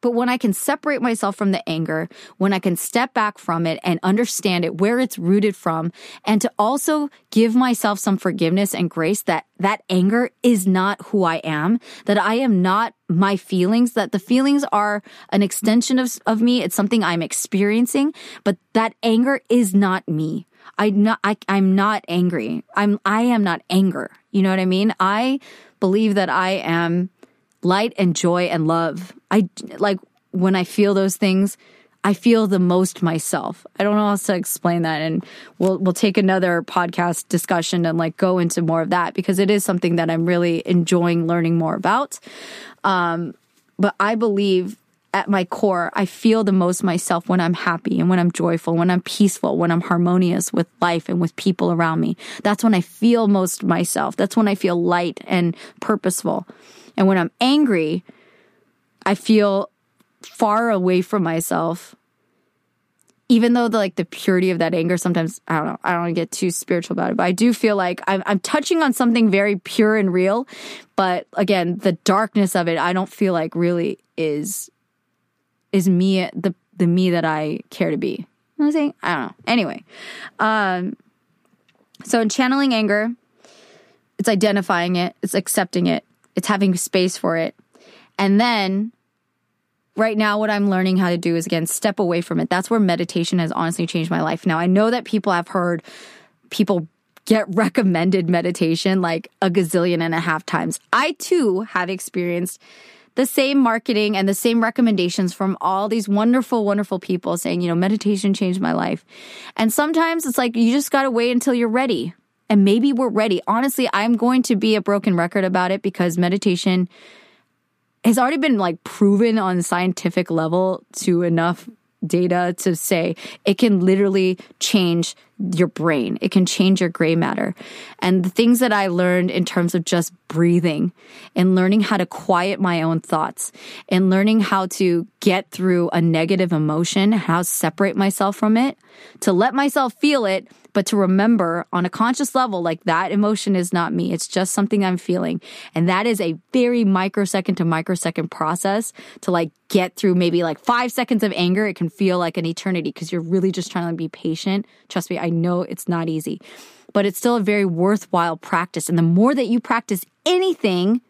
But when I can separate myself from the anger, when I can step back from it and understand it, where it's rooted from, and to also give myself some forgiveness and grace that that anger is not who I am, that I am not my feelings, that the feelings are an extension of, of me. It's something I'm experiencing, but that anger is not me. I not, I, I'm not angry. I'm, I am not anger. You know what I mean? I believe that I am light and joy and love. I like when I feel those things, I feel the most myself. I don't know how to explain that and we'll we'll take another podcast discussion and like go into more of that because it is something that I'm really enjoying learning more about. Um but I believe at my core, I feel the most myself when I'm happy and when I'm joyful, when I'm peaceful, when I'm harmonious with life and with people around me. That's when I feel most myself. That's when I feel light and purposeful. And when I'm angry, I feel far away from myself. Even though the like the purity of that anger sometimes I don't know I don't want to get too spiritual about it but I do feel like I'm I'm touching on something very pure and real but again the darkness of it I don't feel like really is is me the the me that I care to be. You know I'm saying? I don't know. Anyway um so in channeling anger it's identifying it it's accepting it it's having space for it. And then right now what i'm learning how to do is again step away from it. That's where meditation has honestly changed my life. Now i know that people have heard people get recommended meditation like a gazillion and a half times. I too have experienced the same marketing and the same recommendations from all these wonderful wonderful people saying you know meditation changed my life. And sometimes it's like you just got to wait until you're ready and maybe we're ready honestly i'm going to be a broken record about it because meditation has already been like proven on scientific level to enough data to say it can literally change your brain. It can change your gray matter. And the things that I learned in terms of just breathing and learning how to quiet my own thoughts and learning how to get through a negative emotion, how to separate myself from it, to let myself feel it but to remember on a conscious level, like that emotion is not me. It's just something I'm feeling. And that is a very microsecond to microsecond process to like get through maybe like five seconds of anger. It can feel like an eternity because you're really just trying to be patient. Trust me, I know it's not easy, but it's still a very worthwhile practice. And the more that you practice anything,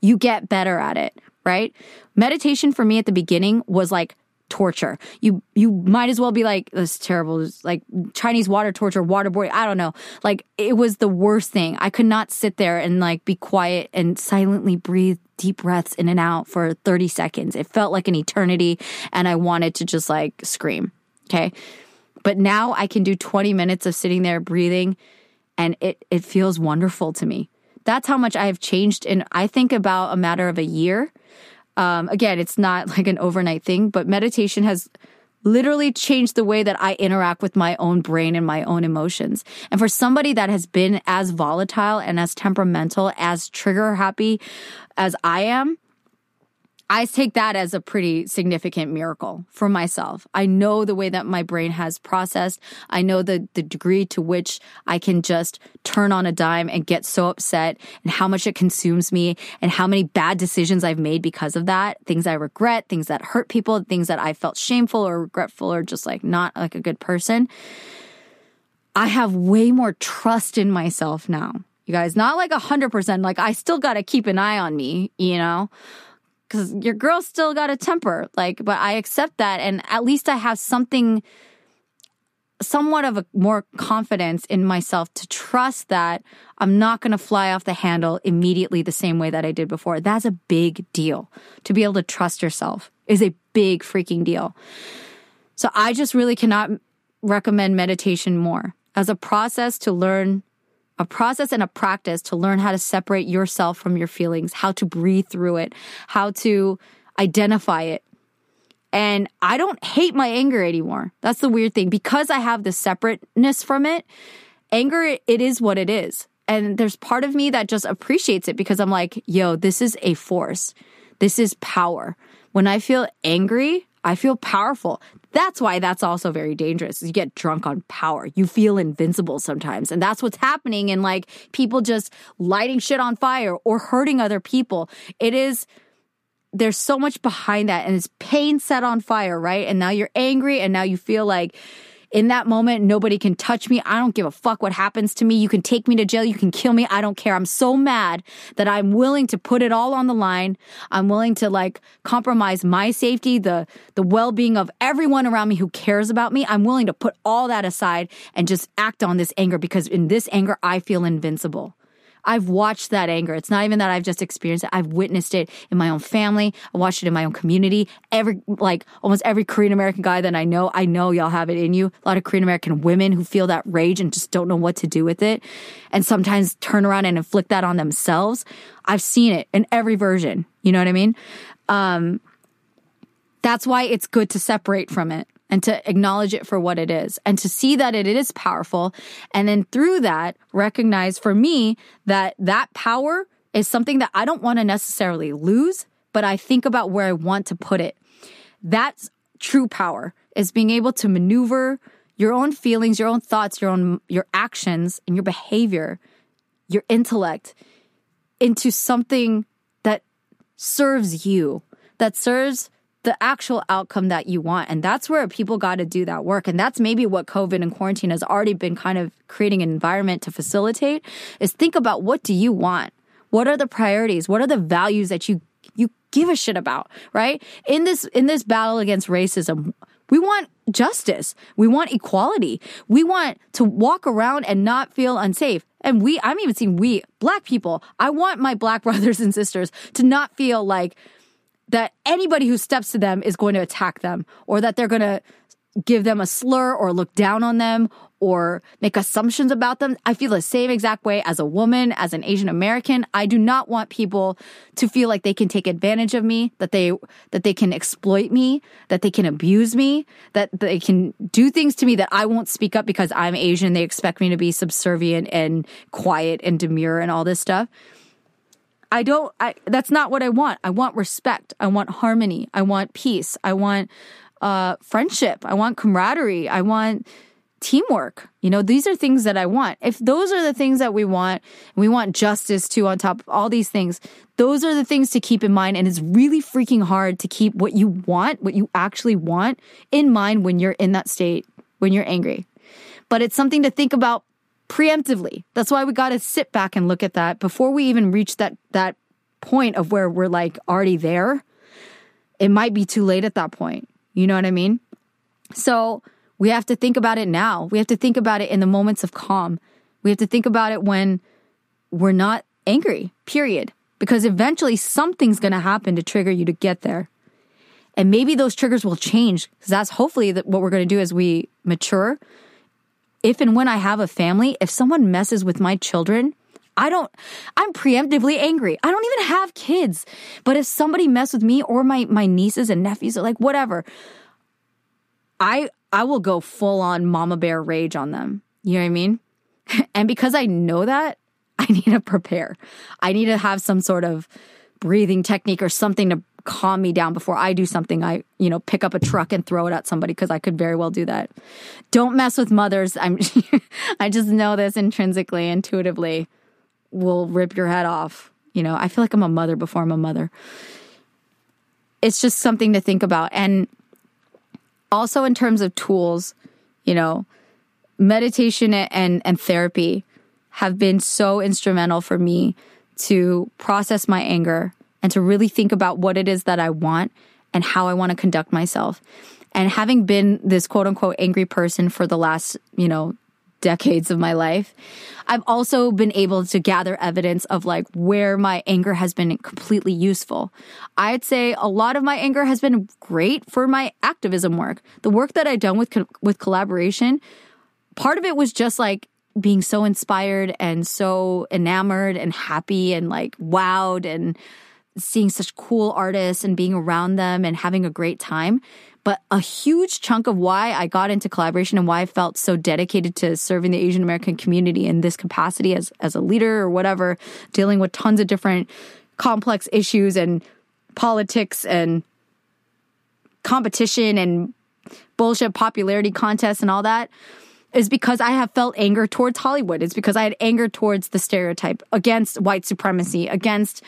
you get better at it, right? Meditation for me at the beginning was like torture. You you might as well be like this terrible like Chinese water torture, waterboarding. I don't know. Like it was the worst thing. I could not sit there and like be quiet and silently breathe deep breaths in and out for 30 seconds. It felt like an eternity and I wanted to just like scream. Okay? But now I can do 20 minutes of sitting there breathing and it it feels wonderful to me. That's how much I have changed in I think about a matter of a year um, again, it's not like an overnight thing, but meditation has literally changed the way that I interact with my own brain and my own emotions. And for somebody that has been as volatile and as temperamental, as trigger happy as I am, I take that as a pretty significant miracle for myself. I know the way that my brain has processed. I know the, the degree to which I can just turn on a dime and get so upset and how much it consumes me and how many bad decisions I've made because of that. Things I regret, things that hurt people, things that I felt shameful or regretful or just like not like a good person. I have way more trust in myself now. You guys, not like a hundred percent. Like I still got to keep an eye on me, you know? Because your girl still got a temper. Like, but I accept that. And at least I have something, somewhat of a more confidence in myself to trust that I'm not going to fly off the handle immediately the same way that I did before. That's a big deal. To be able to trust yourself is a big freaking deal. So I just really cannot recommend meditation more as a process to learn a process and a practice to learn how to separate yourself from your feelings, how to breathe through it, how to identify it. And I don't hate my anger anymore. That's the weird thing. Because I have the separateness from it, anger, it is what it is. And there's part of me that just appreciates it because I'm like, yo, this is a force. This is power. When I feel angry, I feel powerful. That's why that's also very dangerous. You get drunk on power. You feel invincible sometimes. And that's what's happening in like people just lighting shit on fire or hurting other people. It is there's so much behind that and it's pain set on fire, right? And now you're angry and now you feel like in that moment, nobody can touch me. I don't give a fuck what happens to me. You can take me to jail. You can kill me. I don't care. I'm so mad that I'm willing to put it all on the line. I'm willing to like compromise my safety, the, the well-being of everyone around me who cares about me. I'm willing to put all that aside and just act on this anger because in this anger, I feel invincible. I've watched that anger. It's not even that I've just experienced it. I've witnessed it in my own family. I watched it in my own community. Every, like almost every Korean American guy that I know, I know y'all have it in you. A lot of Korean American women who feel that rage and just don't know what to do with it. And sometimes turn around and inflict that on themselves. I've seen it in every version. You know what I mean? Um, that's why it's good to separate from it and to acknowledge it for what it is and to see that it is powerful. And then through that, recognize for me that that power is something that I don't want to necessarily lose, but I think about where I want to put it. That's true power is being able to maneuver your own feelings, your own thoughts, your own your actions and your behavior, your intellect into something that serves you, that serves the actual outcome that you want. And that's where people got to do that work. And that's maybe what COVID and quarantine has already been kind of creating an environment to facilitate is think about what do you want? What are the priorities? What are the values that you you give a shit about, right? In this in this battle against racism, we want justice. We want equality. We want to walk around and not feel unsafe. And we I'm even seeing we black people. I want my black brothers and sisters to not feel like that anybody who steps to them is going to attack them or that they're going to give them a slur or look down on them or make assumptions about them. I feel the same exact way as a woman, as an Asian American. I do not want people to feel like they can take advantage of me, that they that they can exploit me, that they can abuse me, that they can do things to me that I won't speak up because I'm Asian. They expect me to be subservient and quiet and demure and all this stuff. I don't I that's not what I want. I want respect. I want harmony. I want peace. I want uh friendship. I want camaraderie. I want teamwork. You know, these are things that I want. If those are the things that we want, we want justice too on top of all these things, those are the things to keep in mind. And it's really freaking hard to keep what you want, what you actually want in mind when you're in that state, when you're angry. But it's something to think about preemptively. That's why we got to sit back and look at that before we even reach that that point of where we're like already there. It might be too late at that point. You know what I mean? So, we have to think about it now. We have to think about it in the moments of calm. We have to think about it when we're not angry, period. Because eventually something's going to happen to trigger you to get there. And maybe those triggers will change because that's hopefully what we're going to do as we mature. If and when I have a family, if someone messes with my children, I don't, I'm preemptively angry. I don't even have kids. But if somebody mess with me or my, my nieces and nephews, or like whatever, I, I will go full on mama bear rage on them. You know what I mean? And because I know that, I need to prepare. I need to have some sort of breathing technique or something to calm me down before I do something. I, you know, pick up a truck and throw it at somebody because I could very well do that. Don't mess with mothers. I'm, I just know this intrinsically, intuitively will rip your head off. You know, I feel like I'm a mother before I'm a mother. It's just something to think about. And also in terms of tools, you know, meditation and and therapy have been so instrumental for me to process my anger and to really think about what it is that I want and how I want to conduct myself. And having been this quote unquote angry person for the last, you know, decades of my life. I've also been able to gather evidence of like where my anger has been completely useful. I'd say a lot of my anger has been great for my activism work. The work that I've done with with Kollaboration, part of it was just like being so inspired and so enamored and happy and like wowed and seeing such cool artists and being around them and having a great time. But a huge chunk of why I got into Kollaboration and why I felt so dedicated to serving the Asian American community in this capacity as, as a leader or whatever, dealing with tons of different complex issues and politics and competition and bullshit popularity contests and all that is because I have felt anger towards Hollywood. It's because I had anger towards the stereotype against white supremacy, against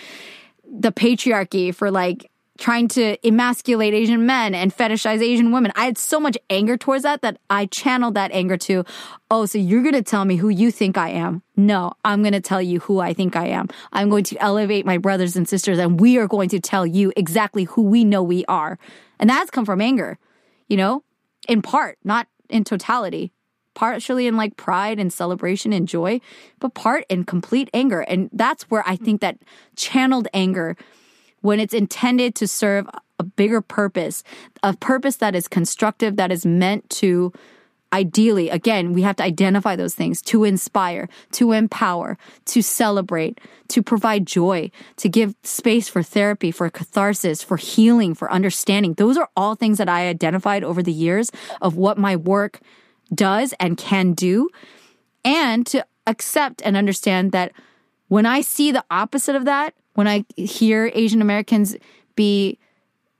the patriarchy for like trying to emasculate Asian men and fetishize Asian women. I had so much anger towards that that I channeled that anger to, oh, so you're going to tell me who you think I am. No, I'm going to tell you who I think I am. I'm going to elevate my brothers and sisters and we are going to tell you exactly who we know we are. And that's come from anger, you know, in part, not in totality. Partially in like pride and celebration and joy, but part in complete anger. And that's where I think that channeled anger when it's intended to serve a bigger purpose, a purpose that is constructive, that is meant to ideally, again, we have to identify those things to inspire, to empower, to celebrate, to provide joy, to give space for therapy, for catharsis, for healing, for understanding. Those are all things that I identified over the years of what my work does and can do. And to accept and understand that when I see the opposite of that, when I hear Asian Americans be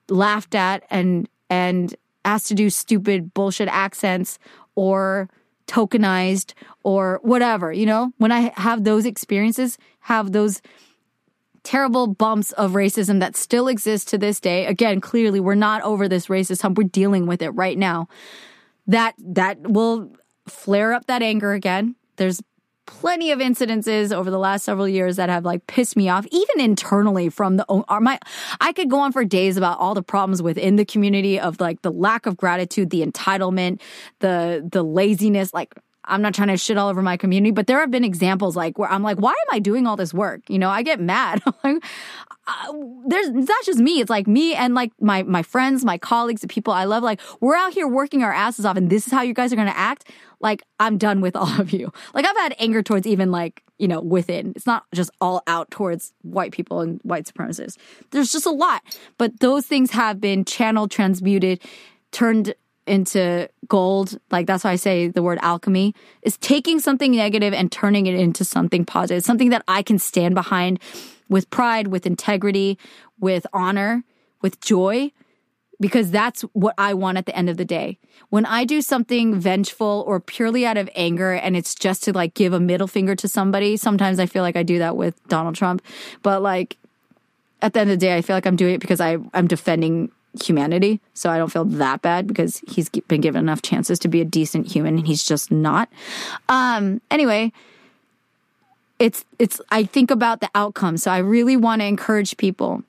laughed at and and asked to do stupid bullshit accents or tokenized or whatever, you know? When I have those experiences, have those terrible bumps of racism that still exist to this day. Again, clearly we're not over this racist hump. We're dealing with it right now. That that will flare up that anger again. There's plenty of incidences over the last several years that have like pissed me off, even internally from the my. I could go on for days about all the problems within the community of like the lack of gratitude, the entitlement, the the laziness. Like I'm not trying to shit all over my community, but there have been examples like where I'm like, why am I doing all this work? You know, I get mad. like, uh, there's it's not just me. It's like me and like my my friends, my colleagues, the people I love. Like we're out here working our asses off, and this is how you guys are to act. Like I'm done with all of you. Like I've had anger towards even like you know within. It's not just all out towards white people and white supremacists. There's just a lot, but those things have been channeled, transmuted, turned into gold, like that's why I say the word alchemy, is taking something negative and turning it into something positive, something that I can stand behind with pride, with integrity, with honor, with joy, because that's what I want at the end of the day. When I do something vengeful or purely out of anger and it's just to like give a middle finger to somebody, sometimes I feel like I do that with Donald Trump, but like at the end of the day, I feel like I'm doing it because I, I'm defending humanity. So I don't feel that bad because he's been given enough chances to be a decent human and he's just not. Um, anyway, it's, it's, I think about the outcome. So I really want to encourage people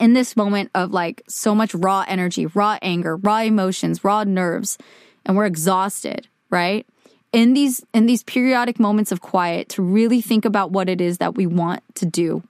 in this moment of like so much raw energy, raw anger, raw emotions, raw nerves, and we're exhausted, right? In these, in these periodic moments of quiet to really think about what it is that we want to do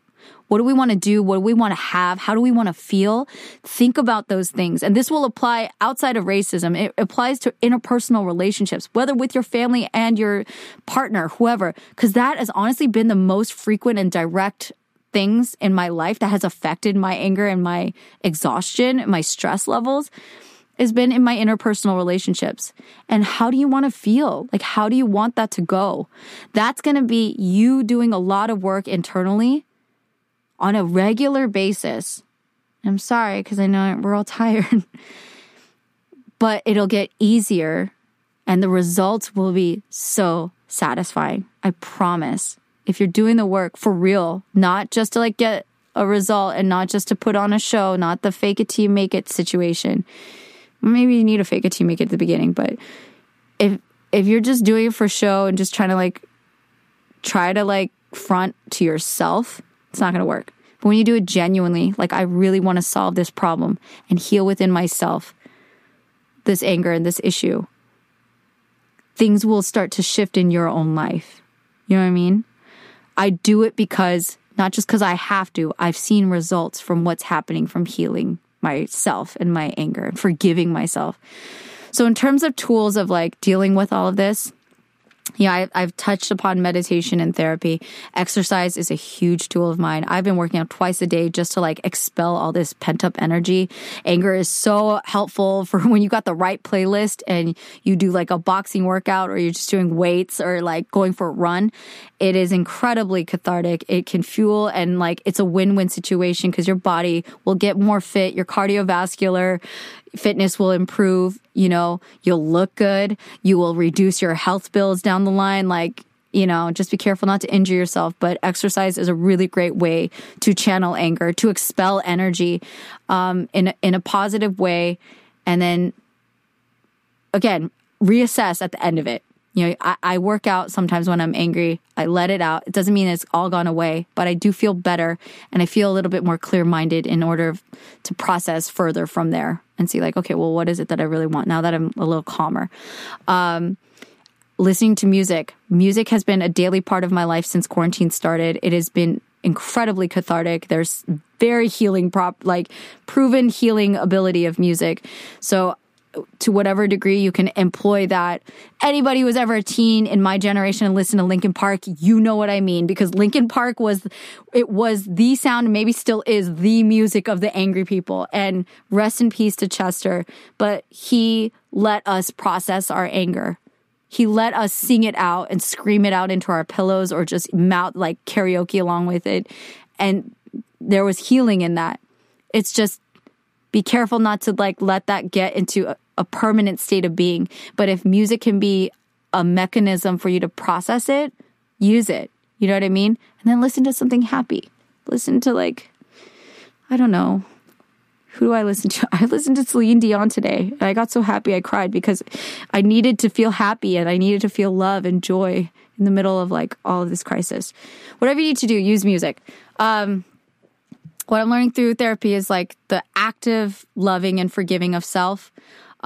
what do we want to do? What do we want to have? How do we want to feel? Think about those things. And this will apply outside of racism. It applies to interpersonal relationships, whether with your family and your partner, whoever, because that has honestly been the most frequent and direct things in my life that has affected my anger and my exhaustion, my stress levels has been in my interpersonal relationships. And how do you want to feel? Like, how do you want that to go? That's going to be you doing a lot of work internally on a regular basis. I'm sorry because I know we're all tired, but it'll get easier and the results will be so satisfying. I promise. If you're doing the work for real, not just to like get a result and not just to put on a show, not the fake it till you make it situation. Maybe you need a fake it till you make it at the beginning, but if if you're just doing it for show and just trying to like try to like front to yourself, it's not going to work. But when you do it genuinely, like I really want to solve this problem and heal within myself this anger and this issue, things will start to shift in your own life. You know what I mean? I do it because not just because I have to, I've seen results from what's happening from healing myself and my anger and forgiving myself. So, in terms of tools of like dealing with all of this, yeah, I, I've touched upon meditation and therapy. Exercise is a huge tool of mine. I've been working out twice a day just to like expel all this pent up energy. Anger is so helpful for when you got the right playlist and you do like a boxing workout or you're just doing weights or like going for a run. It is incredibly cathartic. It can fuel and like it's a win win situation because your body will get more fit. Your cardiovascular fitness will improve. You know, you'll look good. You will reduce your health bills down the line. Like, you know, just be careful not to injure yourself. But exercise is a really great way to channel anger, to expel energy um, in in a positive way, and then again reassess at the end of it. You know, I, I work out sometimes when I'm angry. I let it out. It doesn't mean it's all gone away, but I do feel better and I feel a little bit more clear minded in order to process further from there and see, like, okay, well, what is it that I really want now that I'm a little calmer? Um, listening to music. Music has been a daily part of my life since quarantine started. It has been incredibly cathartic. There's very healing prop, like proven healing ability of music. So to whatever degree you can employ that. Anybody who was ever a teen in my generation and listened to Linkin Park, you know what I mean because Linkin Park was it was the sound, maybe still is the music of the angry people. And rest in peace to Chester, but he let us process our anger. He let us sing it out and scream it out into our pillows or just mouth like karaoke along with it. And there was healing in that. It's just Be careful not to like let that get into a, permanent state of being. But if music can be a mechanism for you to process it, use it. You know what I mean? And then listen to something happy. Listen to like, I don't know. Who do I listen to? I listened to Celine Dion today. And I got so happy I cried because I needed to feel happy and I needed to feel love and joy in the middle of like all of this crisis. Whatever you need to do, use music. Um, what I'm learning through therapy is like the active loving and forgiving of self.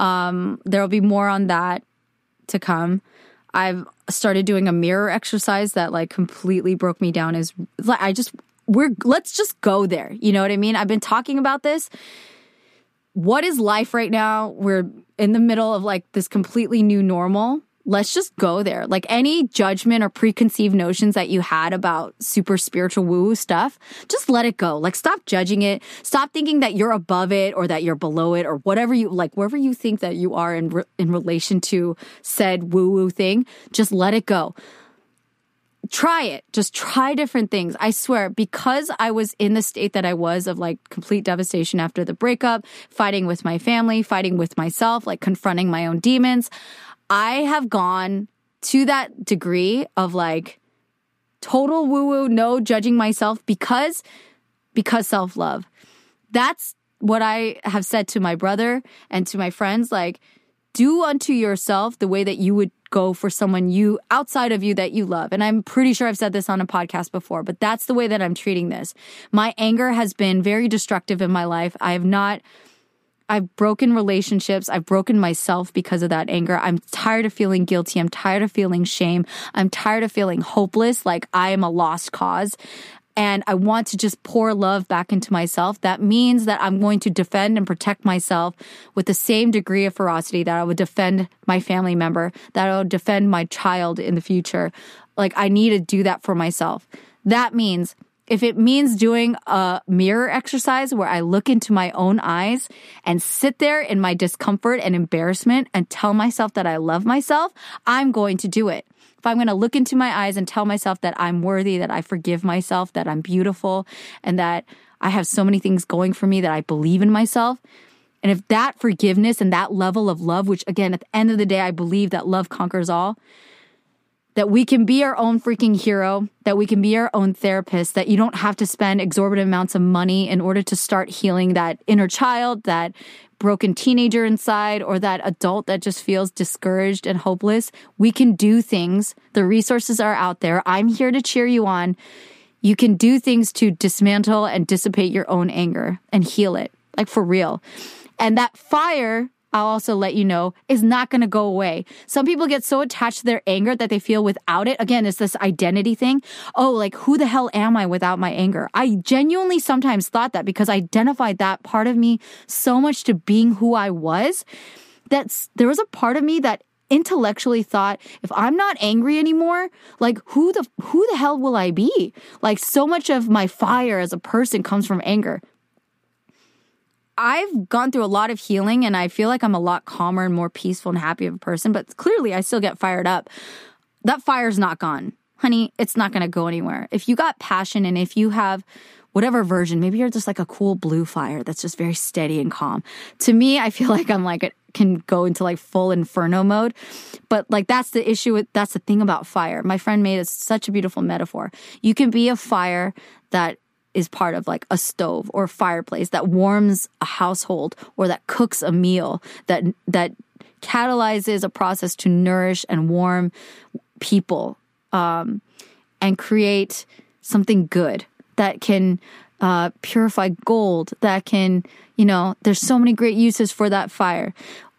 Um, there will be more on that to come. I've started doing a mirror exercise that like completely broke me down is like I just we're let's just go there. You know what I mean? I've been talking about this. What is life right now? We're in the middle of like this completely new normal let's just go there. Like any judgment or preconceived notions that you had about super spiritual woo woo stuff, just let it go. Like stop judging it. Stop thinking that you're above it or that you're below it or whatever you like, wherever you think that you are in re- in relation to said woo woo thing. Just let it go. Try it. Just try different things. I swear, because I was in the state that I was of like complete devastation after the breakup, fighting with my family, fighting with myself, like confronting my own demons. I have gone to that degree of like total woo woo, no judging myself because, because self love. That's what I have said to my brother and to my friends. Like, do unto yourself the way that you would go for someone you outside of you that you love. And I'm pretty sure I've said this on a podcast before, but that's the way that I'm treating this. My anger has been very destructive in my life. I have not I've broken relationships. I've broken myself because of that anger. I'm tired of feeling guilty. I'm tired of feeling shame. I'm tired of feeling hopeless, like I am a lost cause. And I want to just pour love back into myself. That means that I'm going to defend and protect myself with the same degree of ferocity that I would defend my family member, that I would defend my child in the future. Like I need to do that for myself. That means if it means doing a mirror exercise where I look into my own eyes and sit there in my discomfort and embarrassment and tell myself that I love myself, I'm going to do it. If I'm going to look into my eyes and tell myself that I'm worthy, that I forgive myself, that I'm beautiful, and that I have so many things going for me that I believe in myself. And if that forgiveness and that level of love, which again, at the end of the day, I believe that love conquers all, that we can be our own freaking hero, that we can be our own therapist, that you don't have to spend exorbitant amounts of money in order to start healing that inner child, that broken teenager inside, or that adult that just feels discouraged and hopeless. We can do things. The resources are out there. I'm here to cheer you on. You can do things to dismantle and dissipate your own anger and heal it, like for real. And that fire I'll also let you know, is not going to go away. Some people get so attached to their anger that they feel without it. Again, it's this identity thing. Oh, like who the hell am I without my anger? I genuinely sometimes thought that because I identified that part of me so much to being who I was that there was a part of me that intellectually thought if i'm not angry anymore like who the who the hell will i be like so much of my fire as a person comes from anger I've gone through a lot of healing and I feel like I'm a lot calmer and more peaceful and happy of a person, but clearly I still get fired up. That fire's not gone. Honey, it's not going to go anywhere. If you got passion and if you have whatever version, maybe you're just like a cool blue fire that's just very steady and calm. To me, I feel like I'm like, it can go into like full inferno mode. But like that's the issue with, that's the thing about fire. My friend made such a beautiful metaphor. You can be a fire that is part of like a stove or a fireplace that warms a household or that cooks a meal that that catalyzes a process to nourish and warm people um, and create something good that can uh, purify gold that can you know there's so many great uses for that fire.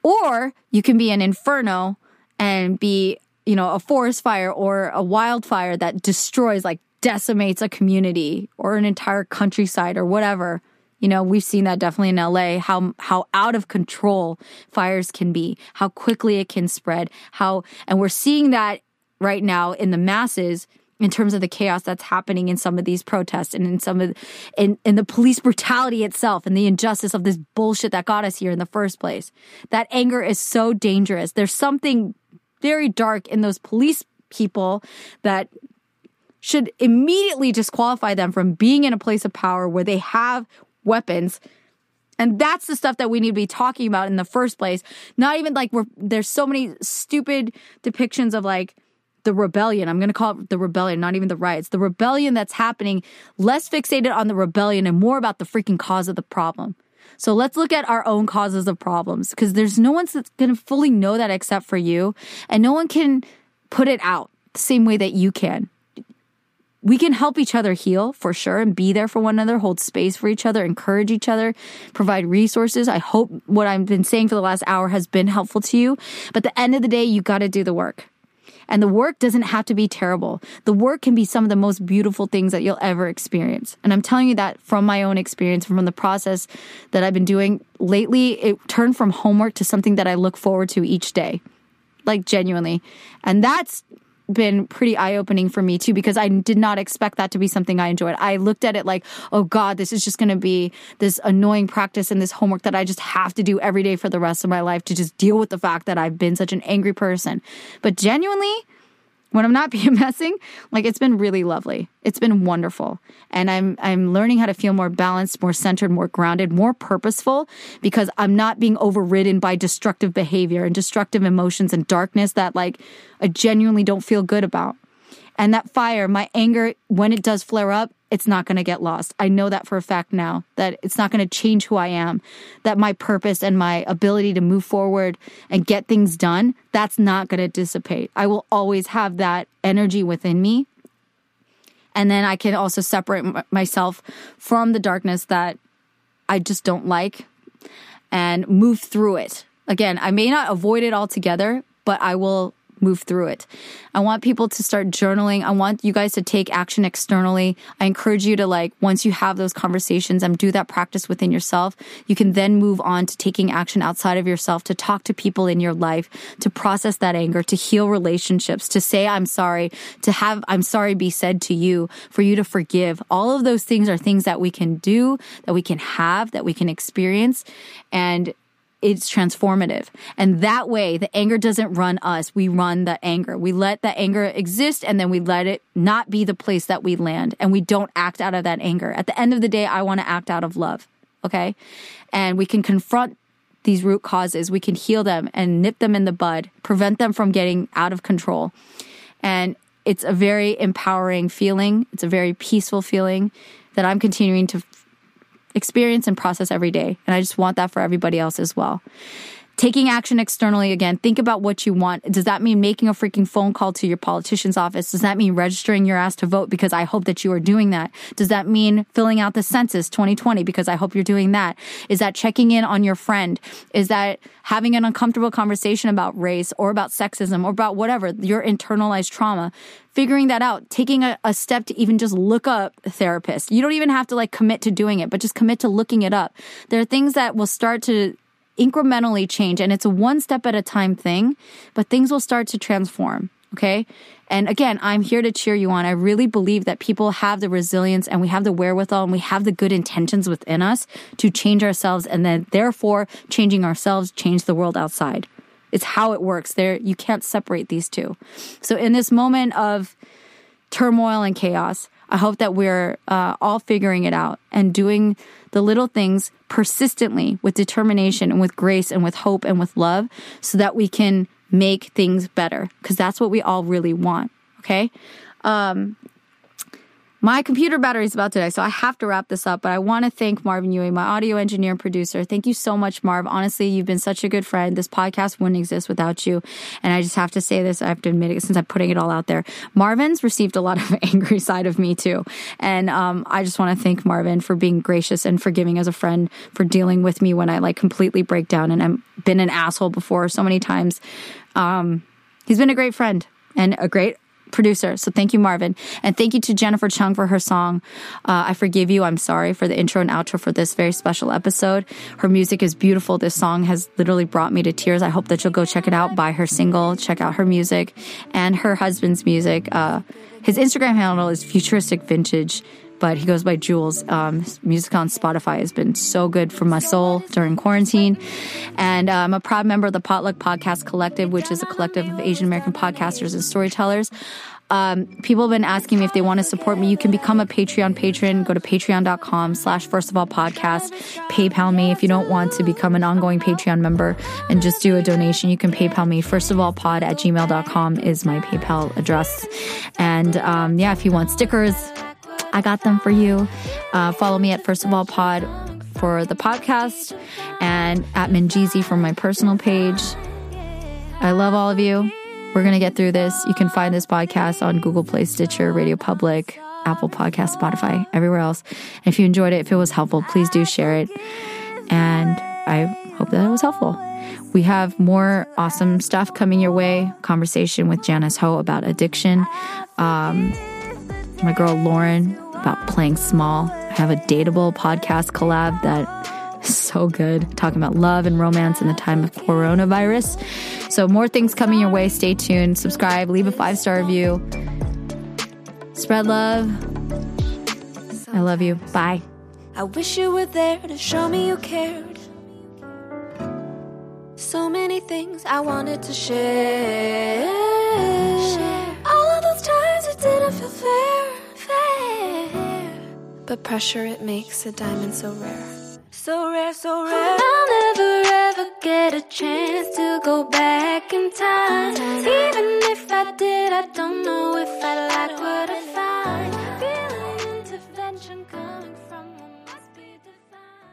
Or you can be an inferno and be you know a forest fire or a wildfire that destroys like decimates a community or an entire countryside or whatever. You know, we've seen that definitely in LA, how, how out of control fires can be, how quickly it can spread, how, and we're seeing that right now in the masses in terms of the chaos that's happening in some of these protests and in some of in, in the police brutality itself and the injustice of this bullshit that got us here in the first place. That anger is so dangerous. There's something very dark in those police people that should immediately disqualify them from being in a place of power where they have weapons And that's the stuff that we need to be talking about in the first place. Not even like we're, there's so many stupid depictions of like the rebellion. I'm going to call it the rebellion, not even the riots. The rebellion that's happening, less fixated on the rebellion and more about the freaking cause of the problem. So let's look at our own causes of problems because there's no one that's going to fully know that except for you. And no one can put it out the same way that you can. We can help each other heal for sure and be there for one another, hold space for each other, encourage each other, provide resources. I hope what I've been saying for the last hour has been helpful to you. But the end of the day, you got to do the work. And the work doesn't have to be terrible. The work can be some of the most beautiful things that you'll ever experience. And I'm telling you that from my own experience, from the process that I've been doing lately. It turned from homework to something that I look forward to each day, like genuinely. And that's been pretty eye opening for me too because I did not expect that to be something I enjoyed. I looked at it like, oh God, this is just going to be this annoying practice and this homework that I just have to do every day for the rest of my life to just deal with the fact that I've been such an angry person. But genuinely, when I'm not PMSing, like it's been really lovely. It's been wonderful. And I'm I'm learning how to feel more balanced, more centered, more grounded, more purposeful because I'm not being overridden by destructive behavior and destructive emotions and darkness that like I genuinely don't feel good about. And that fire, my anger, when it does flare up, it's not going to get lost. I know that for a fact now, that it's not going to change who I am, that my purpose and my ability to move forward and get things done, that's not going to dissipate. I will always have that energy within me. And then I can also separate m- myself from the darkness that I just don't like and move through it. Again, I may not avoid it altogether, but I will move through it. I want people to start journaling. I want you guys to take action externally. I encourage you to like, once you have those conversations and do that practice within yourself, you can then move on to taking action outside of yourself, to talk to people in your life, to process that anger, to heal relationships, to say, I'm sorry, to have, I'm sorry be said to you, for you to forgive. All of those things are things that we can do, that we can have, that we can experience. And it's transformative. And that way, the anger doesn't run us. We run the anger. We let the anger exist and then we let it not be the place that we land and we don't act out of that anger. At the end of the day, I want to act out of love. Okay. And we can confront these root causes. We can heal them and nip them in the bud, prevent them from getting out of control. And it's a very empowering feeling. It's a very peaceful feeling that I'm continuing to experience and process every day. And I just want that for everybody else as well. Taking action externally again, think about what you want. Does that mean making a freaking phone call to your politician's office? Does that mean registering your ass to vote? Because I hope that you are doing that. Does that mean filling out the census 2020? Because I hope you're doing that. Is that checking in on your friend? Is that having an uncomfortable conversation about race or about sexism or about whatever, your internalized trauma? Figuring that out, taking a, a step to even just look up therapist. You don't even have to like commit to doing it, but just commit to looking it up. There are things that will start to incrementally change and it's a one step at a time thing, but things will start to transform. Okay. And again, I'm here to cheer you on. I really believe that people have the resilience and we have the wherewithal and we have the good intentions within us to change ourselves and then therefore changing ourselves, change the world outside. It's how it works. There, you can't separate these two. So in this moment of turmoil and chaos, I hope that we're uh, all figuring it out and doing the little things persistently with determination and with grace and with hope and with love so that we can make things better because that's what we all really want. Okay. Um, my computer battery is about to die, so I have to wrap this up. But I want to thank Marvin Ewing, my audio engineer and producer. Thank you so much, Marv. Honestly, you've been such a good friend. This podcast wouldn't exist without you. And I just have to say this. I have to admit it since I'm putting it all out there. Marvin's received a lot of angry side of me too. And um, I just want to thank Marvin for being gracious and forgiving as a friend, for dealing with me when I like completely break down and I've been an asshole before so many times. Um, he's been a great friend and a great producer. So thank you, Marvin. And thank you to Jennifer Chung for her song, uh, I Forgive You, I'm Sorry, for the intro and outro for this very special episode. Her music is beautiful. This song has literally brought me to tears. I hope that you'll go check it out, buy her single, check out her music and her husband's music. Uh, his Instagram handle is futuristic vintage but he goes by Jules. Um, music on Spotify has been so good for my soul during quarantine. And uh, I'm a proud member of the Potluck Podcast Collective, which is a collective of Asian American podcasters and storytellers. um, people have been asking me if they want to support me. You can become a Patreon patron. Go to patreon.com slash first of all podcast. PayPal me if you don't want to become an ongoing Patreon member and just do a donation. You can PayPal me. First of all pod at gmail.com is my PayPal address. And um, yeah, if you want stickers, I got them for you. Uh, follow me at First of All Pod for the podcast and at Minjeezy for my personal page. I love all of you. We're going to get through this. You can find this podcast on Google Play, Stitcher, Radio Public, Apple Podcast, Spotify, everywhere else. And if you enjoyed it, if it was helpful, please do share it. And I hope that it was helpful. We have more awesome stuff coming your way. Conversation with Janice Ho about addiction. Um, my girl Lauren about playing small. I have a dateable podcast collab that is so good, talking about love and romance in the time of coronavirus. So, more things coming your way. Stay tuned, subscribe, leave a five star review. Spread love. I love you. Bye. I wish you were there to show me you cared. So many things I wanted to share. All of those times it didn't feel fair, fair. But pressure it makes a diamond so rare. So rare, so rare. I'll never ever get a chance to go back in time. Even if I did, I don't know if I'd like what I find. Feeling intervention coming from what must be divine.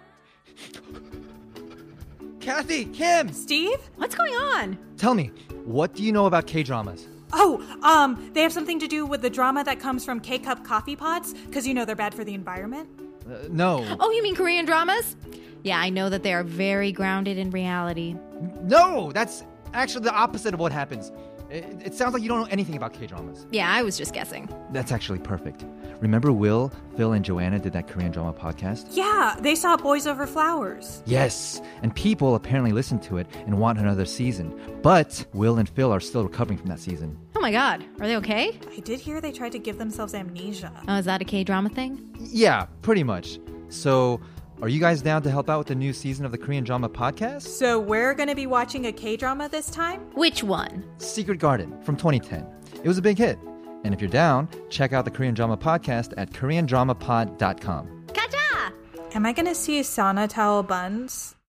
Kathy, Kim, Steve, what's going on? tell me, what do you know about K dramas? Oh, um, they have something to do with the drama that comes from K cup coffee pots, because you know they're bad for the environment. Uh, no. Oh, you mean Korean dramas? Yeah, I know that they are very grounded in reality. No, that's actually the opposite of what happens. It, it sounds like you don't know anything about K dramas. Yeah, I was just guessing. That's actually perfect. Remember Will, Phil, and Joanna did that Korean drama podcast? Yeah, they saw Boys Over Flowers. Yes, and people apparently listened to it and want another season. But Will and Phil are still recovering from that season. Oh my god, are they okay? I did hear they tried to give themselves amnesia. Oh, is that a K drama thing? Yeah, pretty much. So, are you guys down to help out with the new season of the Korean drama podcast? So we're gonna be watching a K drama this time? Which one? Secret Garden from 2010. It was a big hit. And if you're down, check out the Korean Drama Podcast at koreandramapod.com. Kaja! Am I gonna see Sana Towel Buns?